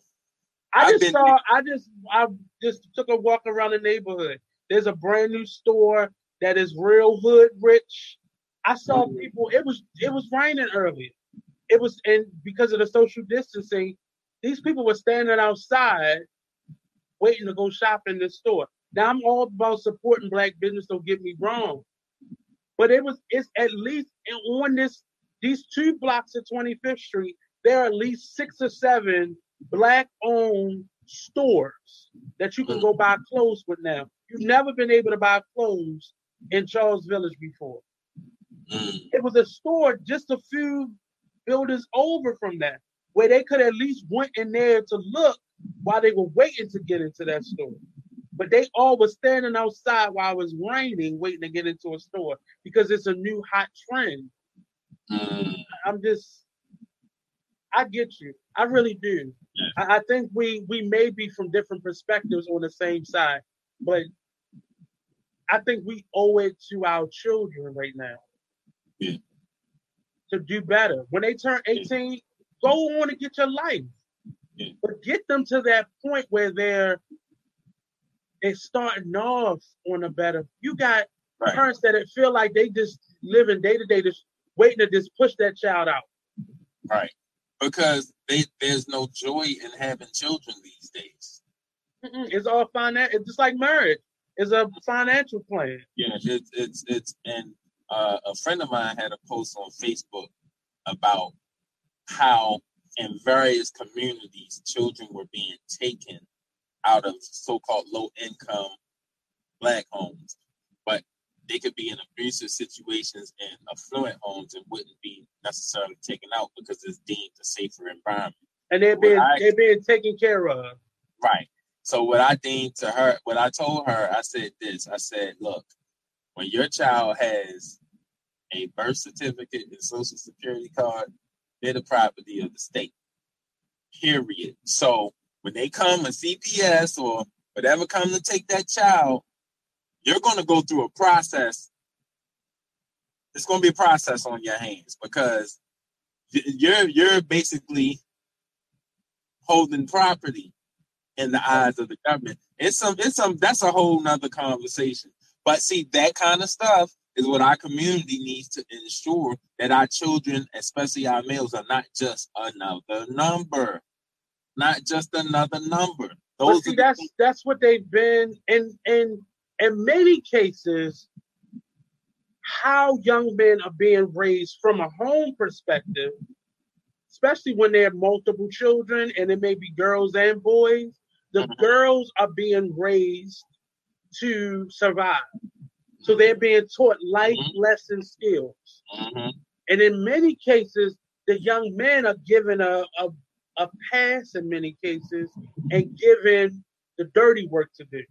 I just been, saw I just I just took a walk around the neighborhood. There's a brand new store that is real hood rich. I saw mm-hmm. people, it was it was raining earlier. It was and because of the social distancing, these people were standing outside waiting to go shop in this store. Now I'm all about supporting black business. Don't get me wrong, but it was it's at least on this these two blocks of 25th Street. There are at least six or seven black-owned stores that you can go buy clothes with now. You've never been able to buy clothes in Charles Village before. Mm. It was a store just a few buildings over from that, where they could at least went in there to look while they were waiting to get into that store. But they all were standing outside while it was raining, waiting to get into a store because it's a new hot trend. Mm. I'm just, I get you. I really do. I, I think we we may be from different perspectives on the same side, but I think we owe it to our children right now yeah. to do better. When they turn 18, yeah. go on and get your life. Yeah. But get them to that point where they're they're starting off on a better. You got right. parents that it feel like they just living day to day, just waiting to just push that child out. Right, because they, there's no joy in having children these days. Mm-mm. It's all financial. It's just like marriage. It's a financial plan. Yeah, it's it's it's and uh, a friend of mine had a post on Facebook about how in various communities children were being taken out of so-called low-income black homes, but they could be in abusive situations in affluent homes and wouldn't be necessarily taken out because it's deemed a safer environment. And they're being I, they're being taken care of. Right. So what I deemed to her, what I told her, I said this. I said, look, when your child has a birth certificate and social security card, they're the property of the state. Period. So when they come a CPS or whatever come to take that child, you're going to go through a process. It's going to be a process on your hands because you're you're basically holding property in the eyes of the government. It's some it's some that's a whole nother conversation. But see, that kind of stuff is what our community needs to ensure that our children, especially our males, are not just another number. Not just another number. Those but see, that's the- that's what they've been in in in many cases. How young men are being raised from a home perspective, especially when they have multiple children and it may be girls and boys, the mm-hmm. girls are being raised to survive. So they're being taught life mm-hmm. lesson skills. Mm-hmm. And in many cases, the young men are given a, a, a pass in many cases and given the dirty work to do.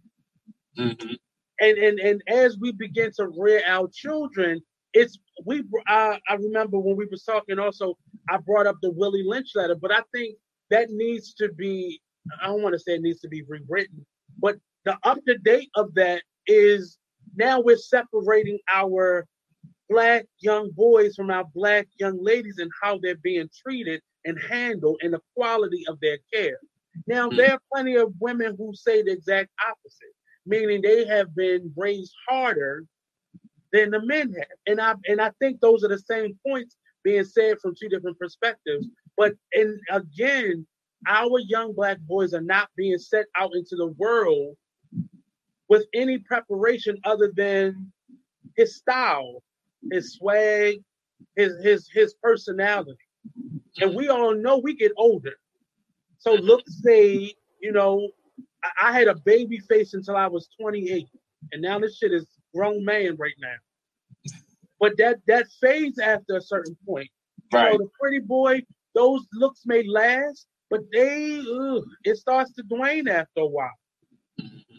Mm-hmm. And, and and as we begin to rear our children, it's we I, I remember when we were talking also, I brought up the Willie Lynch letter, but I think that needs to be I don't want to say it needs to be rewritten, but the up to date of that is now we're separating our black young boys from our black young ladies and how they're being treated and handle and the quality of their care. Now, mm. there are plenty of women who say the exact opposite, meaning they have been raised harder than the men have. And I and I think those are the same points being said from two different perspectives. But and again, our young black boys are not being set out into the world with any preparation other than his style, his swag, his his his personality. And we all know we get older. So look say, you know, I, I had a baby face until I was 28. And now this shit is grown man right now. But that that fades after a certain point. Right. So the pretty boy, those looks may last, but they ugh, it starts to wane after a while.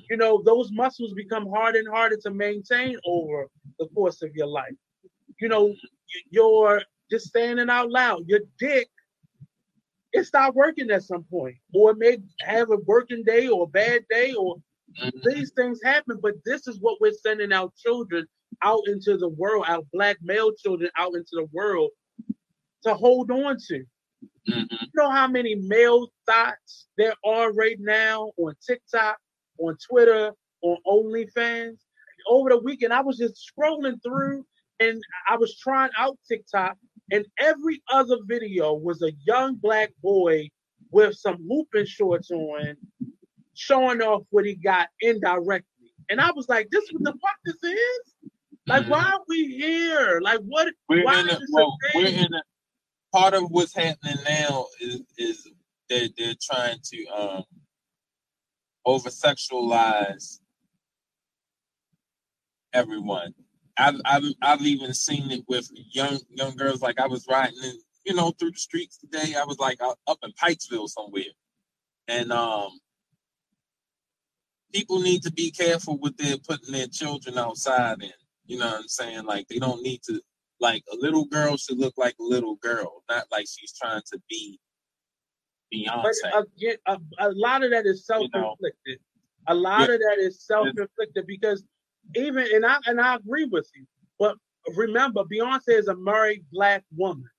You know, those muscles become harder and harder to maintain over the course of your life. You know, you're just saying it out loud. Your dick, it stopped working at some point, or it may have a working day or a bad day, or mm-hmm. these things happen. But this is what we're sending our children out into the world, our black male children out into the world to hold on to. Mm-hmm. You know how many male thoughts there are right now on TikTok, on Twitter, on OnlyFans? Over the weekend, I was just scrolling through and I was trying out TikTok, and every other video was a young black boy with some hooping shorts on, showing off what he got indirectly. And I was like, this is what the fuck this is? Like, mm-hmm. why are we here? Like, what? We're why in a, well, we're in a, part of what's happening now is is that they're trying to um over sexualize everyone. I've, I've I've even seen it with young young girls. Like I was riding, in, you know, through the streets today. I was like up in Pikesville somewhere, and um, people need to be careful with their putting their children outside in. You know what I'm saying? Like they don't need to. Like a little girl should look like a little girl, not like she's trying to be Beyonce. But again, a, a lot of that is self-inflicted. You know? A lot yeah. of that is self-inflicted because even and I and I agree with you. But remember, Beyonce is a married black woman,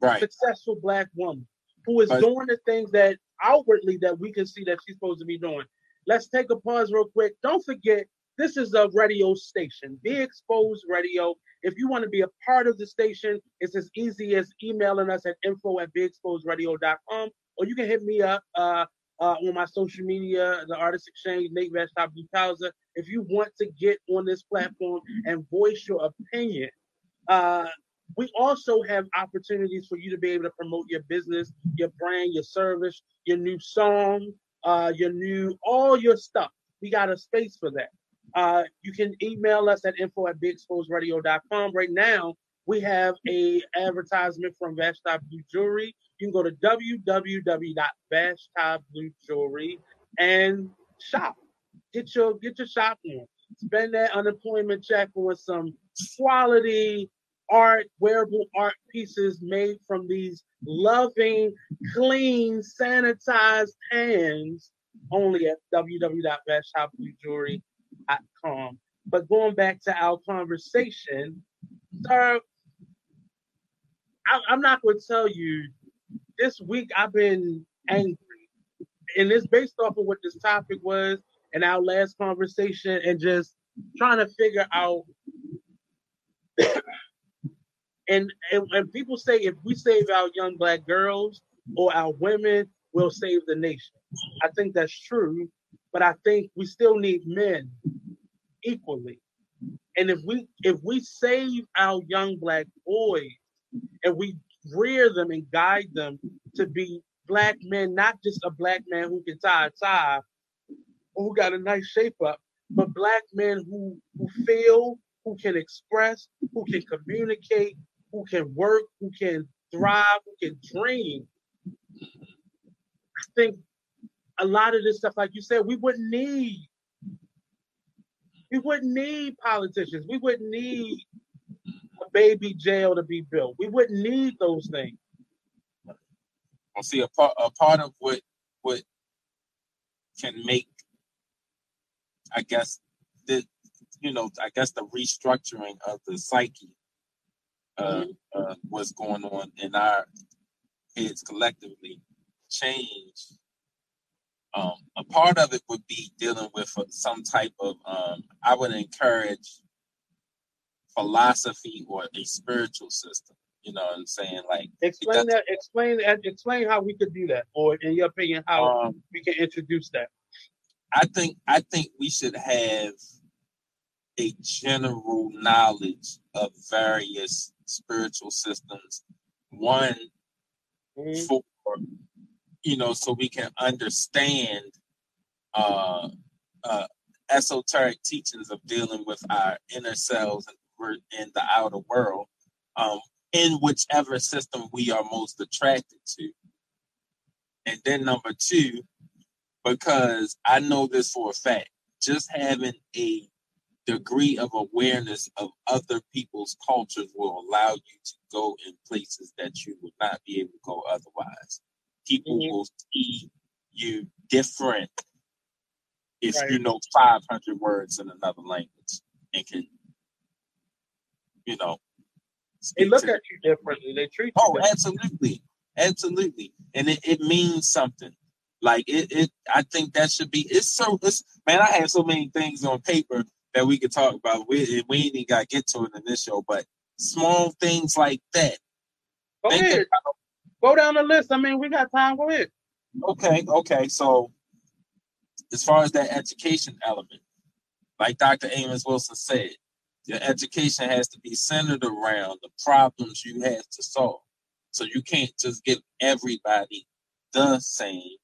right? Successful black woman who is but, doing the things that outwardly that we can see that she's supposed to be doing. Let's take a pause real quick. Don't forget, this is a radio station, Be Exposed Radio. If you want to be a part of the station, it's as easy as emailing us at info at beexposedradio.com, or you can hit me up uh, uh, on my social media, the Artist Exchange, Nate Blue Pauser. If you want to get on this platform and voice your opinion, uh, we also have opportunities for you to be able to promote your business, your brand, your service, your new song, uh, your new, all your stuff. We got a space for that. Uh, you can email us at info at beexposedradio.com. Right now, we have a advertisement from Vashti Jewelry. You can go to www.vashti and shop. Get your get your shop on. Spend that unemployment check on some quality art, wearable art pieces made from these loving, clean, sanitized hands only at www.vashti But going back to our conversation, sir, I, I'm not going to tell you. This week I've been angry, and it's based off of what this topic was in our last conversation, and just trying to figure out. and, and and people say if we save our young black girls or our women, we'll save the nation. I think that's true, but I think we still need men equally. And if we if we save our young black boys and we rear them and guide them to be black men, not just a black man who can tie a tie or who got a nice shape up, but black men who who feel, who can express, who can communicate, who can work, who can thrive, who can dream. I think a lot of this stuff, like you said, we wouldn't need. We wouldn't need politicians. We wouldn't need baby jail to be built. We wouldn't need those things. Well, see, a part a part of what what can make, I guess, the you know, I guess the restructuring of the psyche, uh, mm-hmm. uh what's going on in our heads collectively, change. Um, a part of it would be dealing with some type of. Um, I would encourage philosophy or a spiritual system. You know what I'm saying? Like explain that. Explain explain how we could do that, or in your opinion, how um, we can introduce that. I think I think we should have a general knowledge of various spiritual systems. One mm-hmm. for you know, so we can understand uh, uh, esoteric teachings of dealing with our inner selves and in the outer world, um, in whichever system we are most attracted to. And then number two, because I know this for a fact, just having a degree of awareness of other people's cultures will allow you to go in places that you would not be able to go otherwise. People mm-hmm. will see you different if right. you know 500 words in another language and can you know. They look at you differently. They treat you. Oh, absolutely, absolutely, and it, it means something. Like it, it, I think that should be. It's so. It's man. I have so many things on paper that we could talk about. We we ain't even got to get to it in this show, but small things like that. Go ahead. About, Go down the list. I mean, we got time. Go ahead. Okay. Okay. So, as far as that education element, like Dr. Amos Wilson said, your education has to be centered around the problems you have to solve. So you can't just give everybody the same.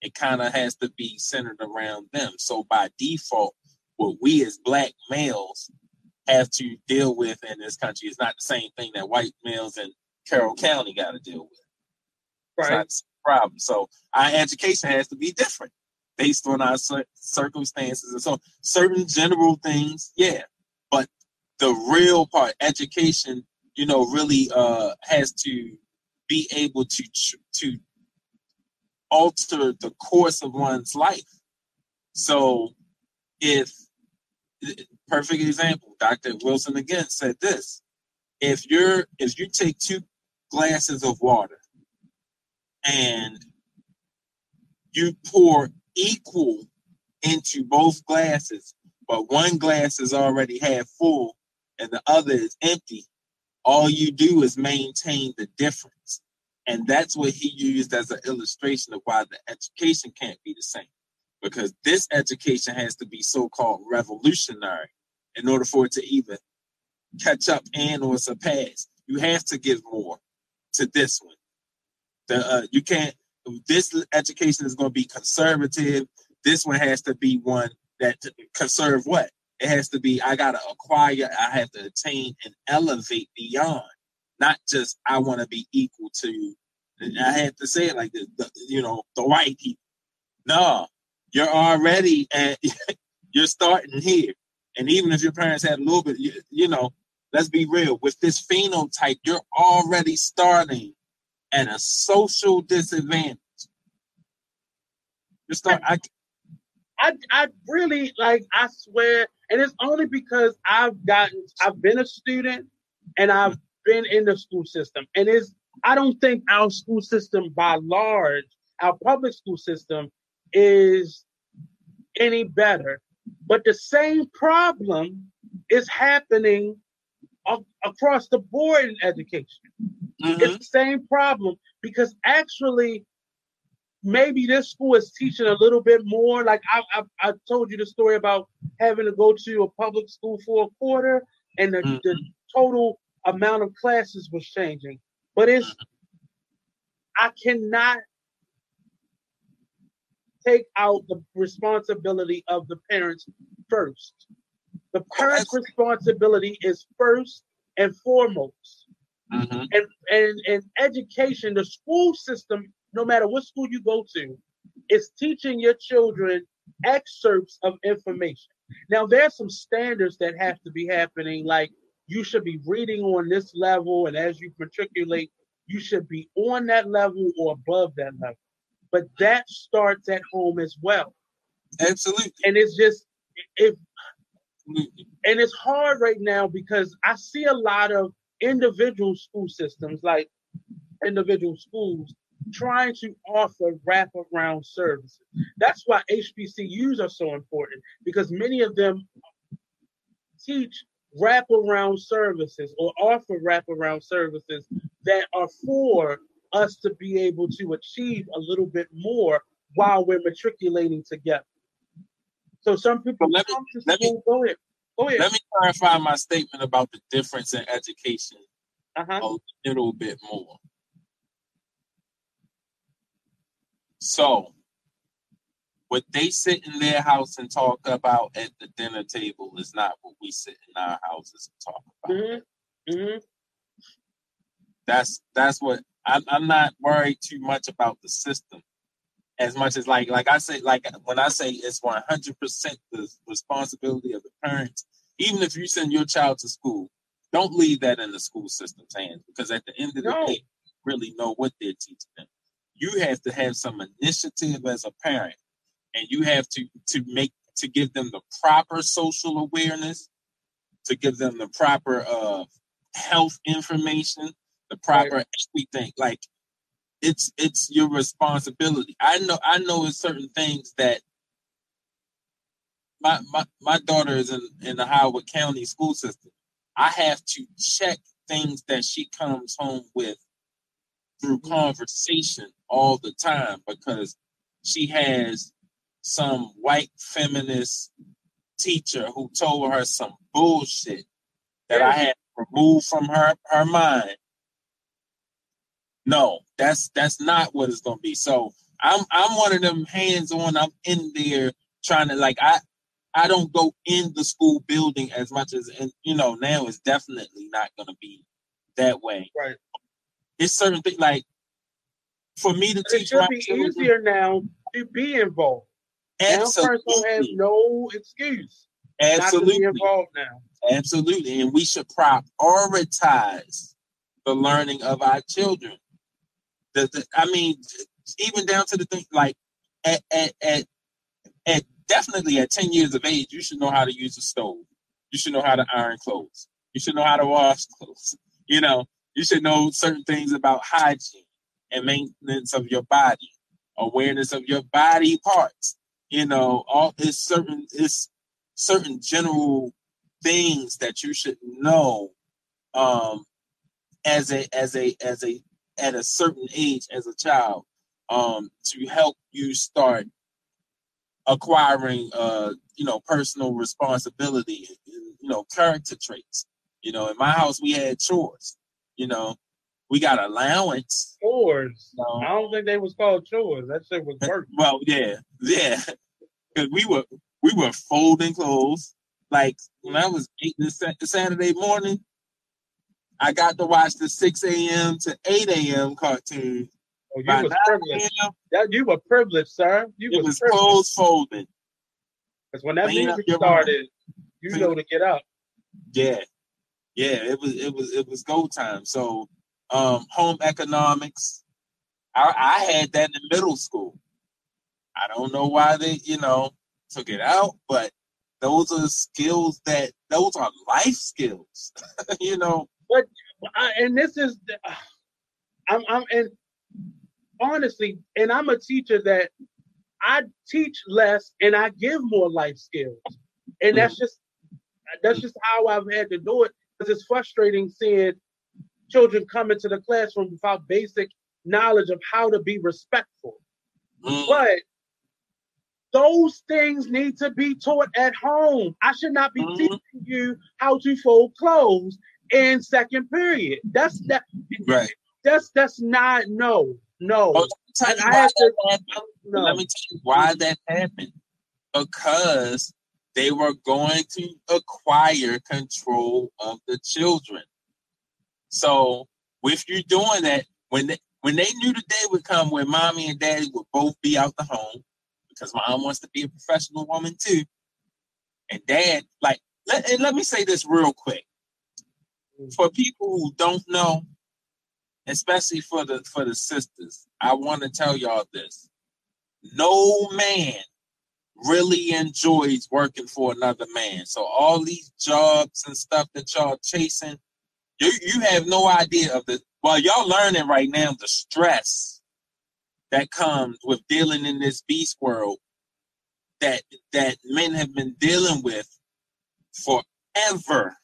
It kind of has to be centered around them. So by default, what we as black males have to deal with in this country is not the same thing that white males in Carroll County got to deal with. Right. It's not problem. So our education has to be different based on our circumstances and so certain general things, yeah. But the real part, education, you know, really uh, has to be able to to alter the course of one's life. So, if perfect example, Dr. Wilson again said this: if you're if you take two glasses of water and you pour equal into both glasses, but one glass is already half full and the other is empty, all you do is maintain the difference. And that's what he used as an illustration of why the education can't be the same. Because this education has to be so called revolutionary in order for it to even catch up and or surpass. You have to give more to this one. The uh, you can't. This education is going to be conservative. This one has to be one that conserve what it has to be. I got to acquire. I have to attain and elevate beyond. Not just I want to be equal to. I have to say it like. The, you know, the white people. No, you're already at. you're starting here, and even if your parents had a little bit, you, you know, let's be real. With this phenotype, you're already starting at a social disadvantage. You start. I, I, I really like. I swear, and it's only because I've gotten. I've been a student, and I've been in the school system, and it's. I don't think our school system, by large, our public school system, is any better. But the same problem is happening across the board in education. Mm-hmm. It's the same problem because actually, maybe this school is teaching a little bit more. Like I, I, I told you the story about having to go to a public school for a quarter, and the, mm-hmm. the total amount of classes was changing. But it's. I cannot take out the responsibility of the parents first. The parents' responsibility is first and foremost. Mm-hmm. And, and and education, the school system, no matter what school you go to, is teaching your children excerpts of information. Now there's some standards that have to be happening, like you should be reading on this level, and as you matriculate, you should be on that level or above that level. But that starts at home as well. Absolutely. And it's just if and it's hard right now because I see a lot of individual school systems, like individual schools, trying to offer wraparound services. That's why HBCUs are so important because many of them teach wraparound services or offer wraparound services that are for us to be able to achieve a little bit more while we're matriculating together. So some people let me, let me, go ahead. Go ahead. Let me clarify my statement about the difference in education uh-huh. a little bit more. So, what they sit in their house and talk about at the dinner table is not what we sit in our houses and talk about. Mm-hmm. Mm-hmm. That's that's what I'm, I'm not worried too much about the system as much as like like I say like when I say it's one hundred percent the responsibility of the parents. Even if you send your child to school, don't leave that in the school system's hands because at the end of the no. day, really know what they're teaching them. You have to have some initiative as a parent, and you have to to make to give them the proper social awareness, to give them the proper uh, health information, the proper right. everything. Like it's it's your responsibility. I know I know in certain things that my my, my daughter is in, in the Howard County school system. I have to check things that she comes home with through conversation all the time because she has some white feminist teacher who told her some bullshit that I had removed from her her mind no, that's that's not what it's gonna be. So I'm I'm one of them hands on. I'm in there trying to like I I don't go in the school building as much as, and you know, now it's definitely not to be that way. Right. It's certain things like for me to But it teach should be children. easier now to be involved. Now, person has no excuse not to be absolutely, involved now. absolutely, and we should prioritize the learning of our children. The, the, I mean, even down to the thing like at, at at at definitely at ten years of age, you should know how to use a stove. You should know how to iron clothes. You should know how to wash clothes. You know, you should know certain things about hygiene and maintenance of your body, awareness of your body parts. You know, all it's certain it's certain general things that you should know um as a as a as a at a certain age as a child um to help you start acquiring uh you know personal responsibility you know character traits you know in my house we had chores you know we got allowance Chores. you know. I don't think they was called chores. That shit was work. well yeah yeah because we were we were folding clothes like when i was eight this Sa- saturday morning i got to watch the 6 a.m to 8 a.m cartoon Oh, you By was privileged. That, you were privileged, sir. You it was, was clothes folding Because when that Clean music your room. started, you Clean know to get up. Yeah, yeah, it was it was it was go time. So, um, home economics, I, I had that in middle school. I don't know why they you know took it out, but those are skills that those are life skills. you know, I, and this is, the- I'm, I'm, and honestly, and I'm a teacher that I teach less and I give more life skills, and that's just, that's just how I've had to do it it's frustrating seeing children come into the classroom without basic knowledge of how to be respectful. Mm, But those things need to be taught at home. I should not be Mhm. teaching you how to fold clothes in second period. That's that. right. That's that's not no no. Let me tell And you I have to- no. Let me tell you why that happened. Because they were going to acquire control of the children. So with you doing that, when they when they knew the day would come when mommy and daddy would both be out the home, because mom wants to be a professional woman too, and dad, like let and let me say this real quick. For people who don't know, especially for the for the sisters, I want to tell y'all this. No man really enjoys working for another man. So all these jobs and stuff that y'all chasing, you you have no idea of the well, y'all learning right now the stress that comes with dealing in this beast world that that men have been dealing with forever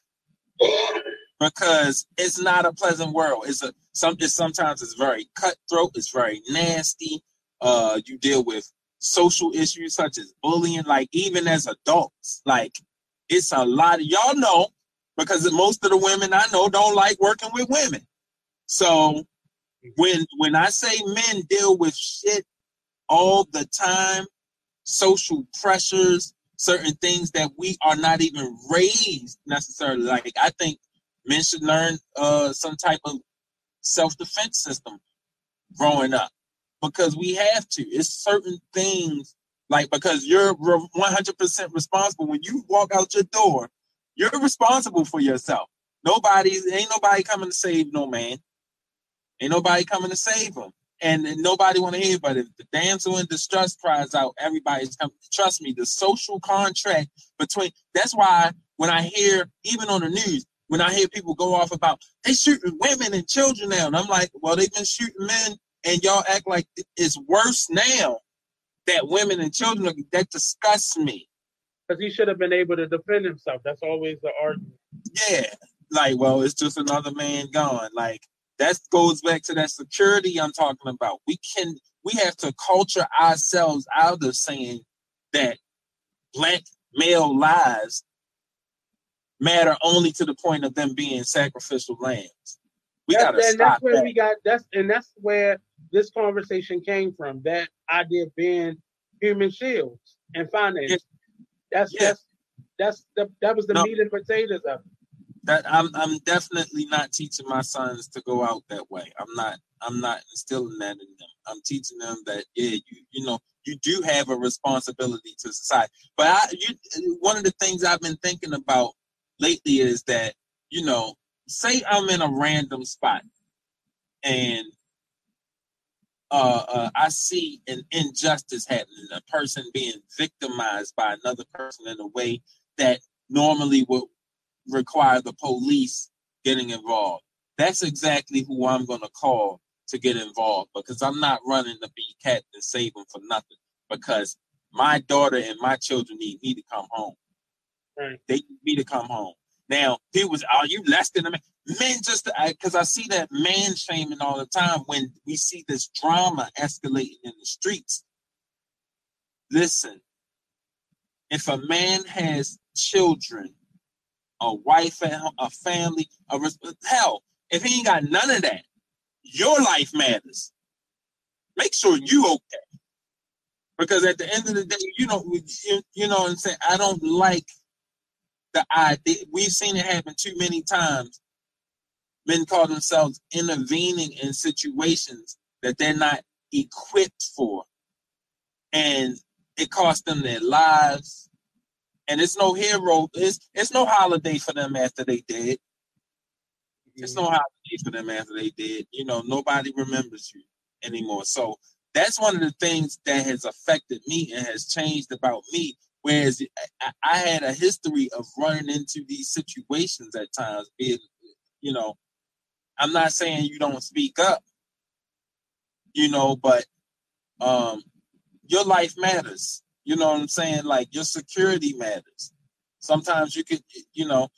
because it's not a pleasant world. It's a some it's, sometimes it's very cutthroat, it's very nasty. Uh you deal with social issues such as bullying, like even as adults. Like it's a lot of y'all know because most of the women I know don't like working with women. So when when I say men deal with shit all the time, social pressures, certain things that we are not even raised necessarily. Like I think men should learn uh, some type of self-defense system growing up because we have to. It's certain things like because you're 100% responsible when you walk out your door. You're responsible for yourself. Nobody ain't nobody coming to save no man. Ain't nobody coming to save him. And, and nobody want to hear, but if the damsel in distress cries out, everybody's coming. Trust me, the social contract between that's why when I hear, even on the news, when I hear people go off about they shooting women and children now, and I'm like, well, they've been shooting men, and y'all act like it's worse now that women and children are, that disgusts me. Because he should have been able to defend himself. That's always the argument. Yeah, like, well, it's just another man gone. Like that goes back to that security I'm talking about. We can, we have to culture ourselves out of saying that black male lives matter only to the point of them being sacrificial lambs. We That's- gotta and stop that's where that. we got that's and that's where this conversation came from. That idea of being human shields and finance. That's yeah. that's that's the, that was the no. meat and potatoes of it. That I'm I'm definitely not teaching my sons to go out that way. I'm not I'm not instilling that in them. I'm teaching them that yeah, you you know, you do have a responsibility to society. But I you one of the things I've been thinking about lately is that, you know, say I'm in a random spot and uh, uh, I see an injustice happening, a person being victimized by another person in a way that normally would require the police getting involved. That's exactly who I'm going to call to get involved because I'm not running to be cat and save them for nothing because my daughter and my children need me to come home. Right. They need me to come home. Now, people was, are you less than a man? Men just, because I, I see that man shaming all the time when we see this drama escalating in the streets. Listen, if a man has children, a wife, a family, a hell, if he ain't got none of that, your life matters. Make sure you okay. Because at the end of the day, you know, you, you know what I'm saying? I don't like the idea. We've seen it happen too many times. Men call themselves intervening in situations that they're not equipped for. And it cost them their lives. And it's no hero, it's it's no holiday for them after they did. It's no mm-hmm. holiday for them after they did. You know, nobody remembers you anymore. So that's one of the things that has affected me and has changed about me Whereas I had a history of running into these situations at times, being, you know, I'm not saying you don't speak up, you know, but um, your life matters. You know what I'm saying? Like your security matters. Sometimes you could, you know,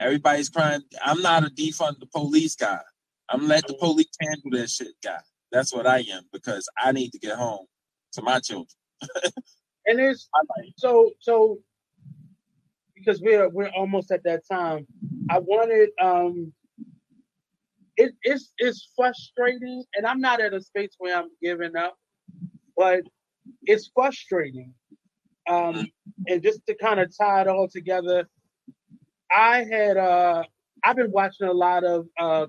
everybody's crying. I'm not a defund the police guy. I'm let the police handle that shit guy. That's what I am because I need to get home to my children. And it's so so because we're we're almost at that time. I wanted um it, it's it's frustrating and I'm not at a space where I'm giving up, but it's frustrating. Um and just to kind of tie it all together, I had uh I've been watching a lot of uh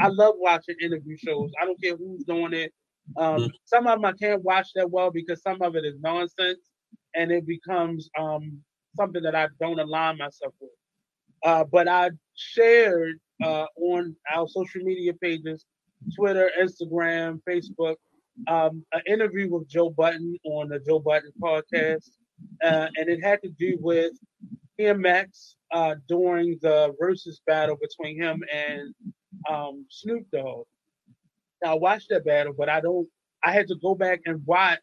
I love watching interview shows. I don't care who's doing it. Um, mm-hmm. Some of them I can't watch that well because some of it is nonsense and it becomes um, something that I don't align myself with. Uh, but I shared uh, on our social media pages, Twitter, Instagram, Facebook, um, an interview with Joe Budden on the Joe Budden podcast, uh, and it had to do with DMX uh, during the versus battle between him and um, Snoop Dogg. I watched that battle, but I don't. I had to go back and watch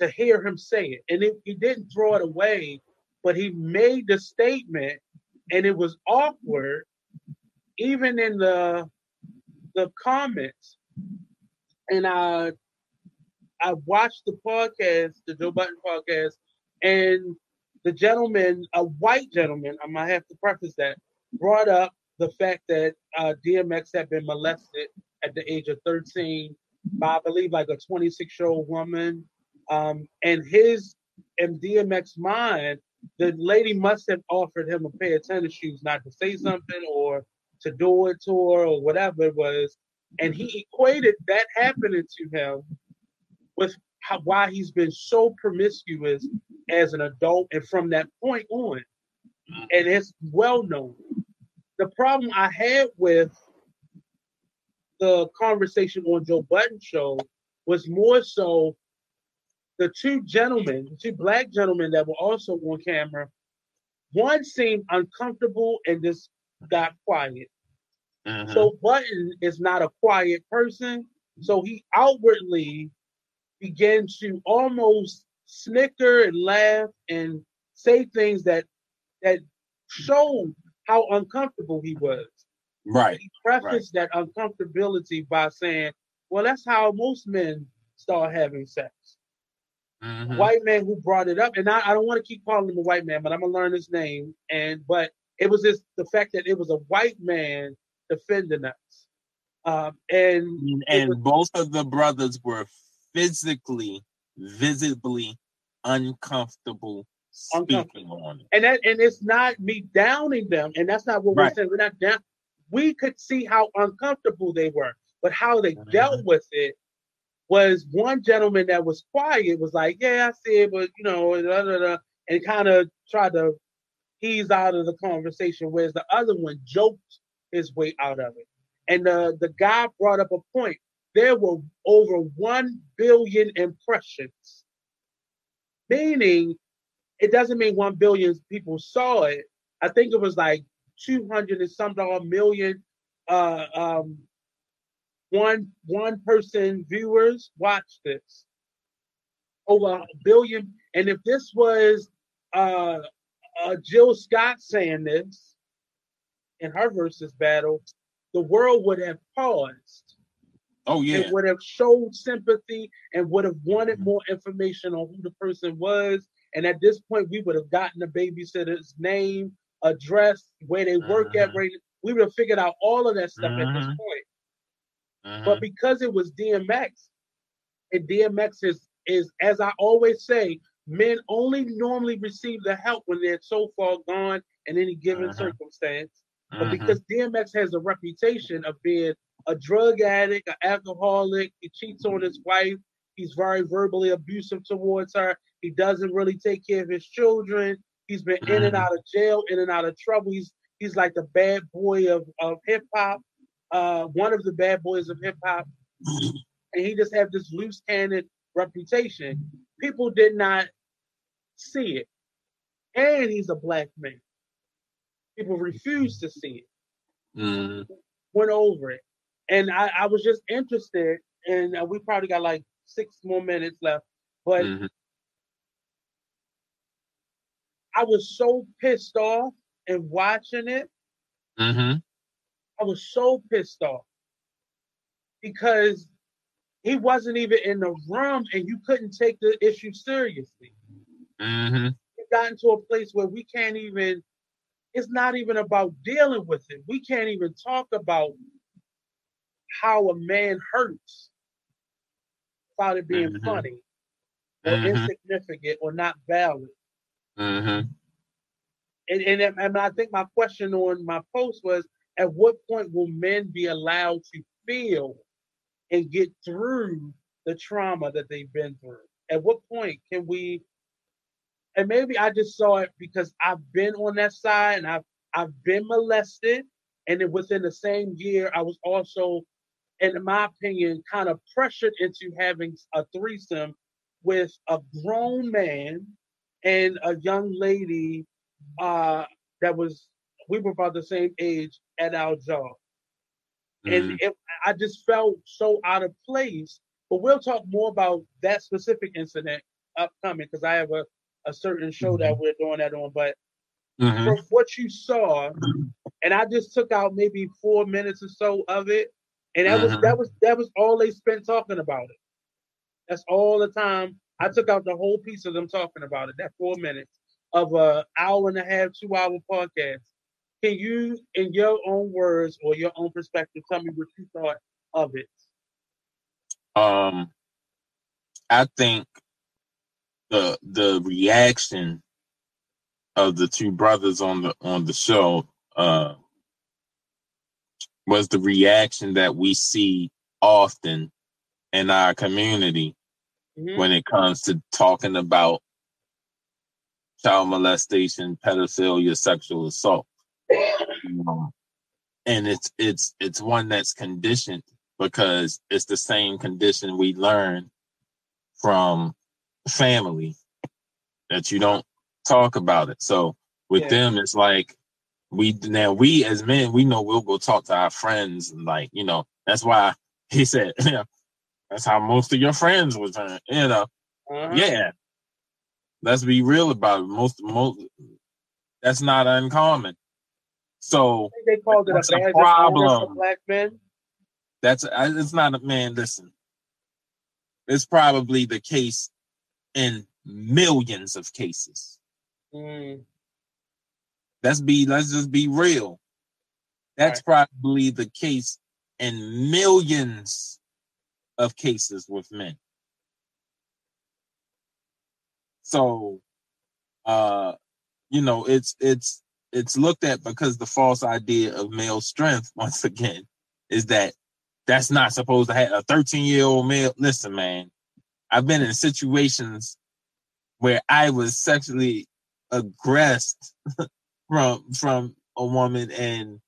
to hear him say it. And it, he didn't throw it away, but he made the statement and it was awkward, even in the the comments. And I I watched the podcast, the Joe Budden podcast, and the gentleman, a white gentleman, I might have to preface that, brought up the fact that uh, DMX had been molested at the age of 13 by, I believe, like a 26 year old woman um, and his DMX mind, the lady must have offered him a pair of tennis shoes not to say something or to do it to her or whatever it was. And he equated that happening to him with how, why he's been so promiscuous as an adult and from that point on. And it's well known. The problem I had with the conversation on Joe Budden show was more so the two gentlemen, the two black gentlemen that were also on camera, one seemed uncomfortable and just got quiet. Uh-huh. So Budden is not a quiet person, so he outwardly began to almost snicker and laugh and say things that that showed how uncomfortable he was. Right. He prefaced right. that uncomfortability by saying, "Well, that's how most men start having sex." Mm-hmm. white man who brought it up, and I, I don't want to keep calling him a white man, but I'm gonna learn his name. And but it was just the fact that it was a white man defending us, um, and and was, both of the brothers were physically, visibly uncomfortable speaking uncomfortable. And that and it's not me downing them, and that's not what right. we're saying. We're not down. We could see how uncomfortable they were, but how they mm-hmm. dealt with it was one gentleman that was quiet was like, "Yeah, I see it, but you know," blah, and kind of tried to ease out of the conversation, whereas the other one joked his way out of it. And the the guy brought up a point. There were over one billion impressions, meaning it doesn't mean one billion people saw it. I think it was like two hundred and some dollar million uh, um, one one person viewers watched this. Over a billion. And if this was uh, uh, Jill Scott saying this in her versus battle, the world would have paused. Oh yeah. It would have showed sympathy and would have wanted more information on who the person was and at this point, we would have gotten the babysitter's name, address, where they work at. Mm-hmm. We would have figured out all of that stuff at this mm-hmm. Point. But mm-hmm. because it was DMX, and DMX is is as I always say, men only normally receive the help when they're so far gone in any given circumstance. But because DMX has a reputation of being a drug addict, an alcoholic, he cheats on his wife, he's very verbally abusive towards her, he doesn't really take care of his children. He's been mm-hmm. in and mm-hmm. out of jail, in and out of trouble. He's he's like the bad boy of, of hip hop, uh, one of the bad boys of hip hop. And he just had this loose cannon reputation. People did not see it. And he's a black man. People refused to see it. Mm-hmm. Went over it. And I, I was just interested, and uh, we probably got like six more minutes left. But mm-hmm. I was so pissed off and watching it. Mm-hmm. I was so pissed off because he wasn't even in the room and you couldn't take the issue seriously. Mm-hmm. It got into a place where we can't even, it's not even about dealing with it. We can't even talk about how a man hurts without it being mm-hmm. funny or mm-hmm. insignificant or not valid. Mm-hmm. And, and and I think my question on my post was, at what point will men be allowed to feel and get through the trauma that they've been through? At what point can we? And maybe I just saw it because I've been on that side and I've I've been molested, and then within the same year I was also, in my opinion, kind of pressured into having a threesome with a grown man and a young lady uh, that was we were about the same age at our job, mm-hmm. and it, I just felt so out of place. But we'll talk more about that specific incident upcoming because I have a, a certain show mm-hmm. that we're doing that on. But mm-hmm. from what you saw, and I just took out maybe four minutes or so of it, and that was mm-hmm. that was that was all they spent talking about it. That's all the time I took out the whole piece of them talking about it, that four minutes of a hour and a half, two hour podcast. Can you, in your own words or your own perspective, tell me what you thought of it? Um, I think the the reaction of the two brothers on the on the show uh, was the reaction that we see often in our community mm-hmm. when it comes to talking about child molestation, pedophilia, sexual assault. And it's it's it's one that's conditioned because it's the same condition we learn from family that you don't talk about it. So with yeah. them, it's like we now we as men we know we'll go talk to our friends and like you know that's why he said That's how most of your friends was, you know. Uh-huh. Yeah. Let's be real about it. Most, most, that's not uncommon. So they called it a, a problem. black men. That's it's not a man. Listen, it's probably the case in millions of cases. Mm. Let's be let's just be real. That's right. probably the case in millions of cases with men. So uh, you know, it's it's it's looked at because the false idea of male strength once again is that that's not supposed to have a 13 year old male. Listen, man, I've been in situations where I was sexually aggressed from from a woman and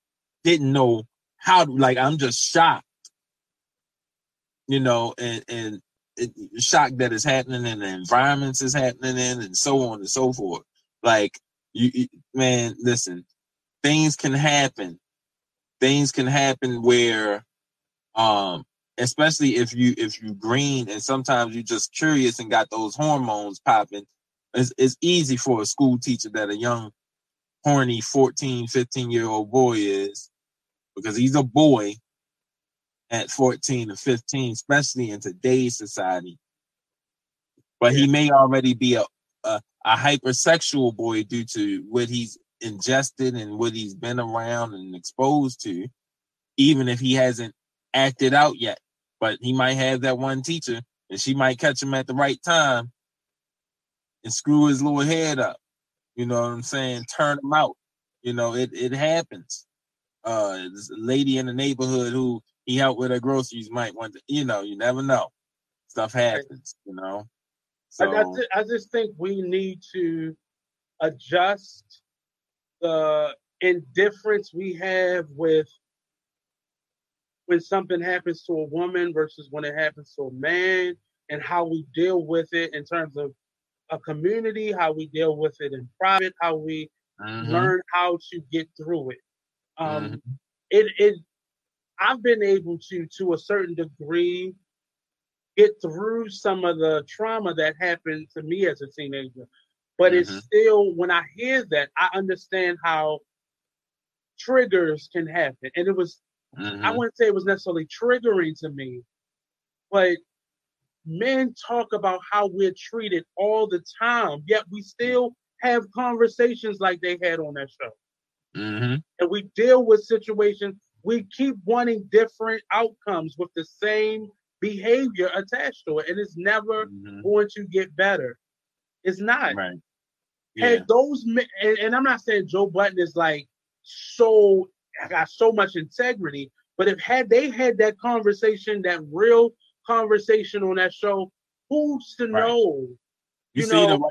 didn't know how to like I'm just shocked. You know, and and shocked that it's happening and the environments is happening in and so on and so forth. Like you, you man, listen, things can happen. Things can happen where um especially if you if you green and sometimes you're just curious and got those hormones popping it's, it's easy for a school teacher that a young horny 14 15 year old boy is because he's a boy at 14 or 15 especially in today's society but he may already be a, a, a hypersexual boy due to what he's ingested and what he's been around and exposed to even if he hasn't acted out yet but he might have that one teacher and she might catch him at the right time and screw his little head up. You know what I'm saying? Turn him out. You know, it, it happens. Uh, this lady in the neighborhood who he helped with her groceries might want to, you know, you never know. Stuff happens, you know. So I, just, I just think we need to adjust the indifference we have with when something happens to a woman versus when it happens to a man and how we deal with it in terms of a community, how we deal with it in private, how we mm-hmm. learn how to get through it. Um, mm-hmm. It it I've been able to to a certain degree get through some of the trauma that happened to me as a teenager. But mm-hmm. it's still when I hear that, I understand how triggers can happen. And it was I wouldn't say it was necessarily triggering to me, but men talk about how we're treated all the time, yet we still have conversations like they had on that show. Mm-hmm. And we deal with situations, we keep wanting different outcomes with the same behavior attached to it, and it's never mm-hmm. going to get better. It's not. Right. Yeah. Had those men, and, and I'm not saying Joe Budden is like so I got so much integrity, but if had they had that conversation, that real conversation on that show, who's to right. know? You, you see, know, the,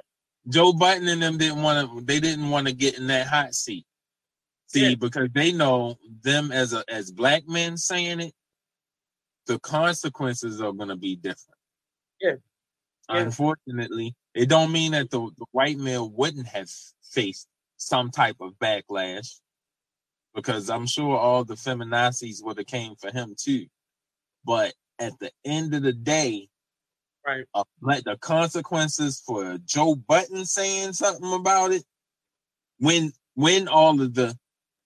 Joe Budden and them didn't want to. They didn't want to get in that hot seat. See, yeah. because they know them as a as black men saying it, the consequences are going to be different. Yeah. yeah. Unfortunately, it don't mean that the, the white male wouldn't have faced some type of backlash, because I'm sure all the feminazis would have came for him too. But at the end of the day, right, uh, like the consequences for Joe Budden saying something about it, when when all of the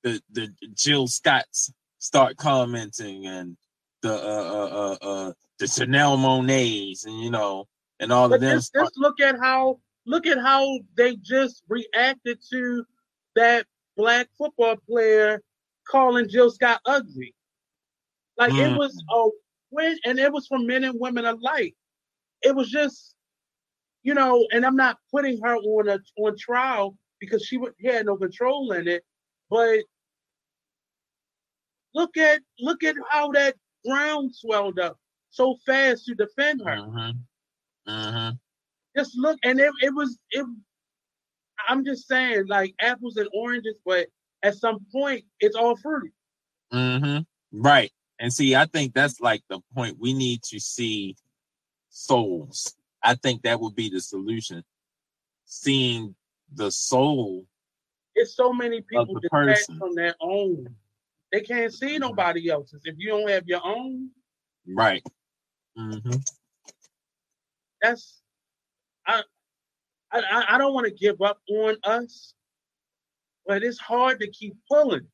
the the Jill Scotts start commenting and the uh uh uh, uh the Chanel Monets and you know and all but of them. Just, look at how look at how they just reacted to that black football player calling Jill Scott ugly. Like mm. it was a win, and it was for men and women alike. It was just, you know, and I'm not putting her on a on trial because she would had no control in it, but look at look at how that ground swelled up so fast to defend her. Mm-hmm. Mm-hmm. Just look, and it, it was it. I'm just saying, like apples and oranges, but at some point, it's all fruit. Mm-hmm. Right. And see, I think that's like the point. We need to see souls. I think that would be the solution. Seeing the soul. It's so many people detached from their own. They can't see mm-hmm. nobody else's. If you don't have your own, right? Mm-hmm. That's I. I, I don't want to give up on us, but it's hard to keep pulling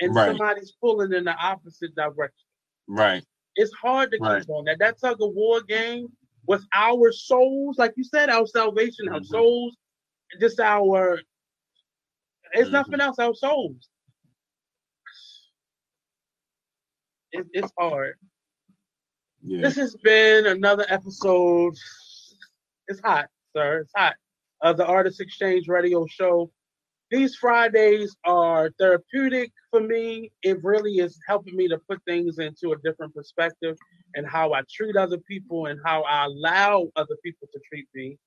and right. somebody's pulling in the opposite direction. Right. It's hard to right. keep on that. That tug of war game with our souls, like you said, our salvation, mm-hmm. our souls, just our it's mm-hmm. nothing else, our souls. It, it's hard. Yeah. This has been another episode. It's hot, sir. It's hot of the Artist Exchange Radio Show. These Fridays are therapeutic for me. It really is helping me to put things into a different perspective and how I treat other people and how I allow other people to treat me.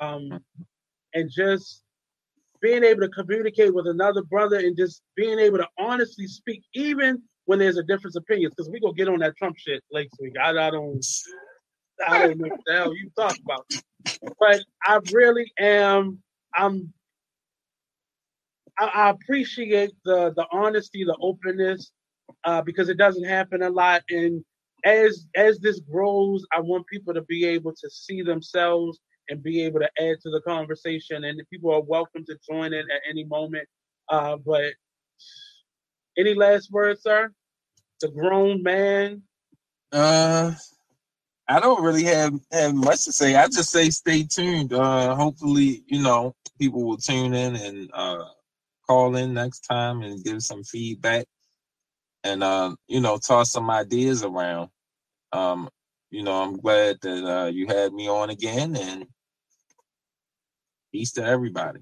Um, and just being able to communicate with another brother and just being able to honestly speak, even when there's a difference of opinions, because we gonna get on that Trump shit next week. I, I don't, I don't know what the hell you talk about, but I really am. I'm. I, I appreciate the the honesty, the openness, uh, because it doesn't happen a lot. And as as this grows, I want people to be able to see themselves and be able to add to the conversation. And people are welcome to join in at any moment. Uh, but any last words, sir? The grown man. Uh, I don't really have have much to say. I just say stay tuned. Uh, hopefully, you know, people will tune in and uh call in next time and give some feedback and uh, you know, toss some ideas around. Um, you know, I'm glad that uh, you had me on again, and Peace to everybody.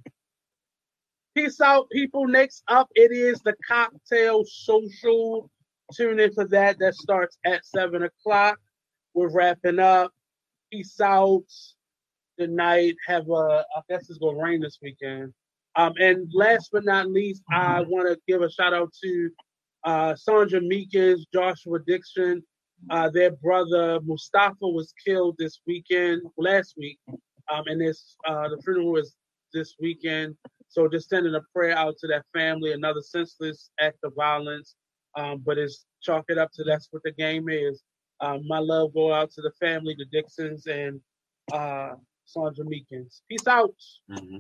Peace out, people. Next up, it is the cocktail social. Tune in for that. That starts at seven o'clock. We're wrapping up. Peace out. Good night. Have a. I guess it's gonna rain this weekend. Um, and last but not least, I mm-hmm. want to give a shout out to uh, Sandra Meekins, Joshua Dixon. Uh, their brother Mustafa was killed this weekend, last week, um, and this uh, the funeral is this weekend. So just sending a prayer out to that family. Another senseless act of violence, um, but it's chalk it up to that's what the game is. Um, my love go out to the family, the Dixons, and uh, Sandra Meekins. Peace out. Mm-hmm.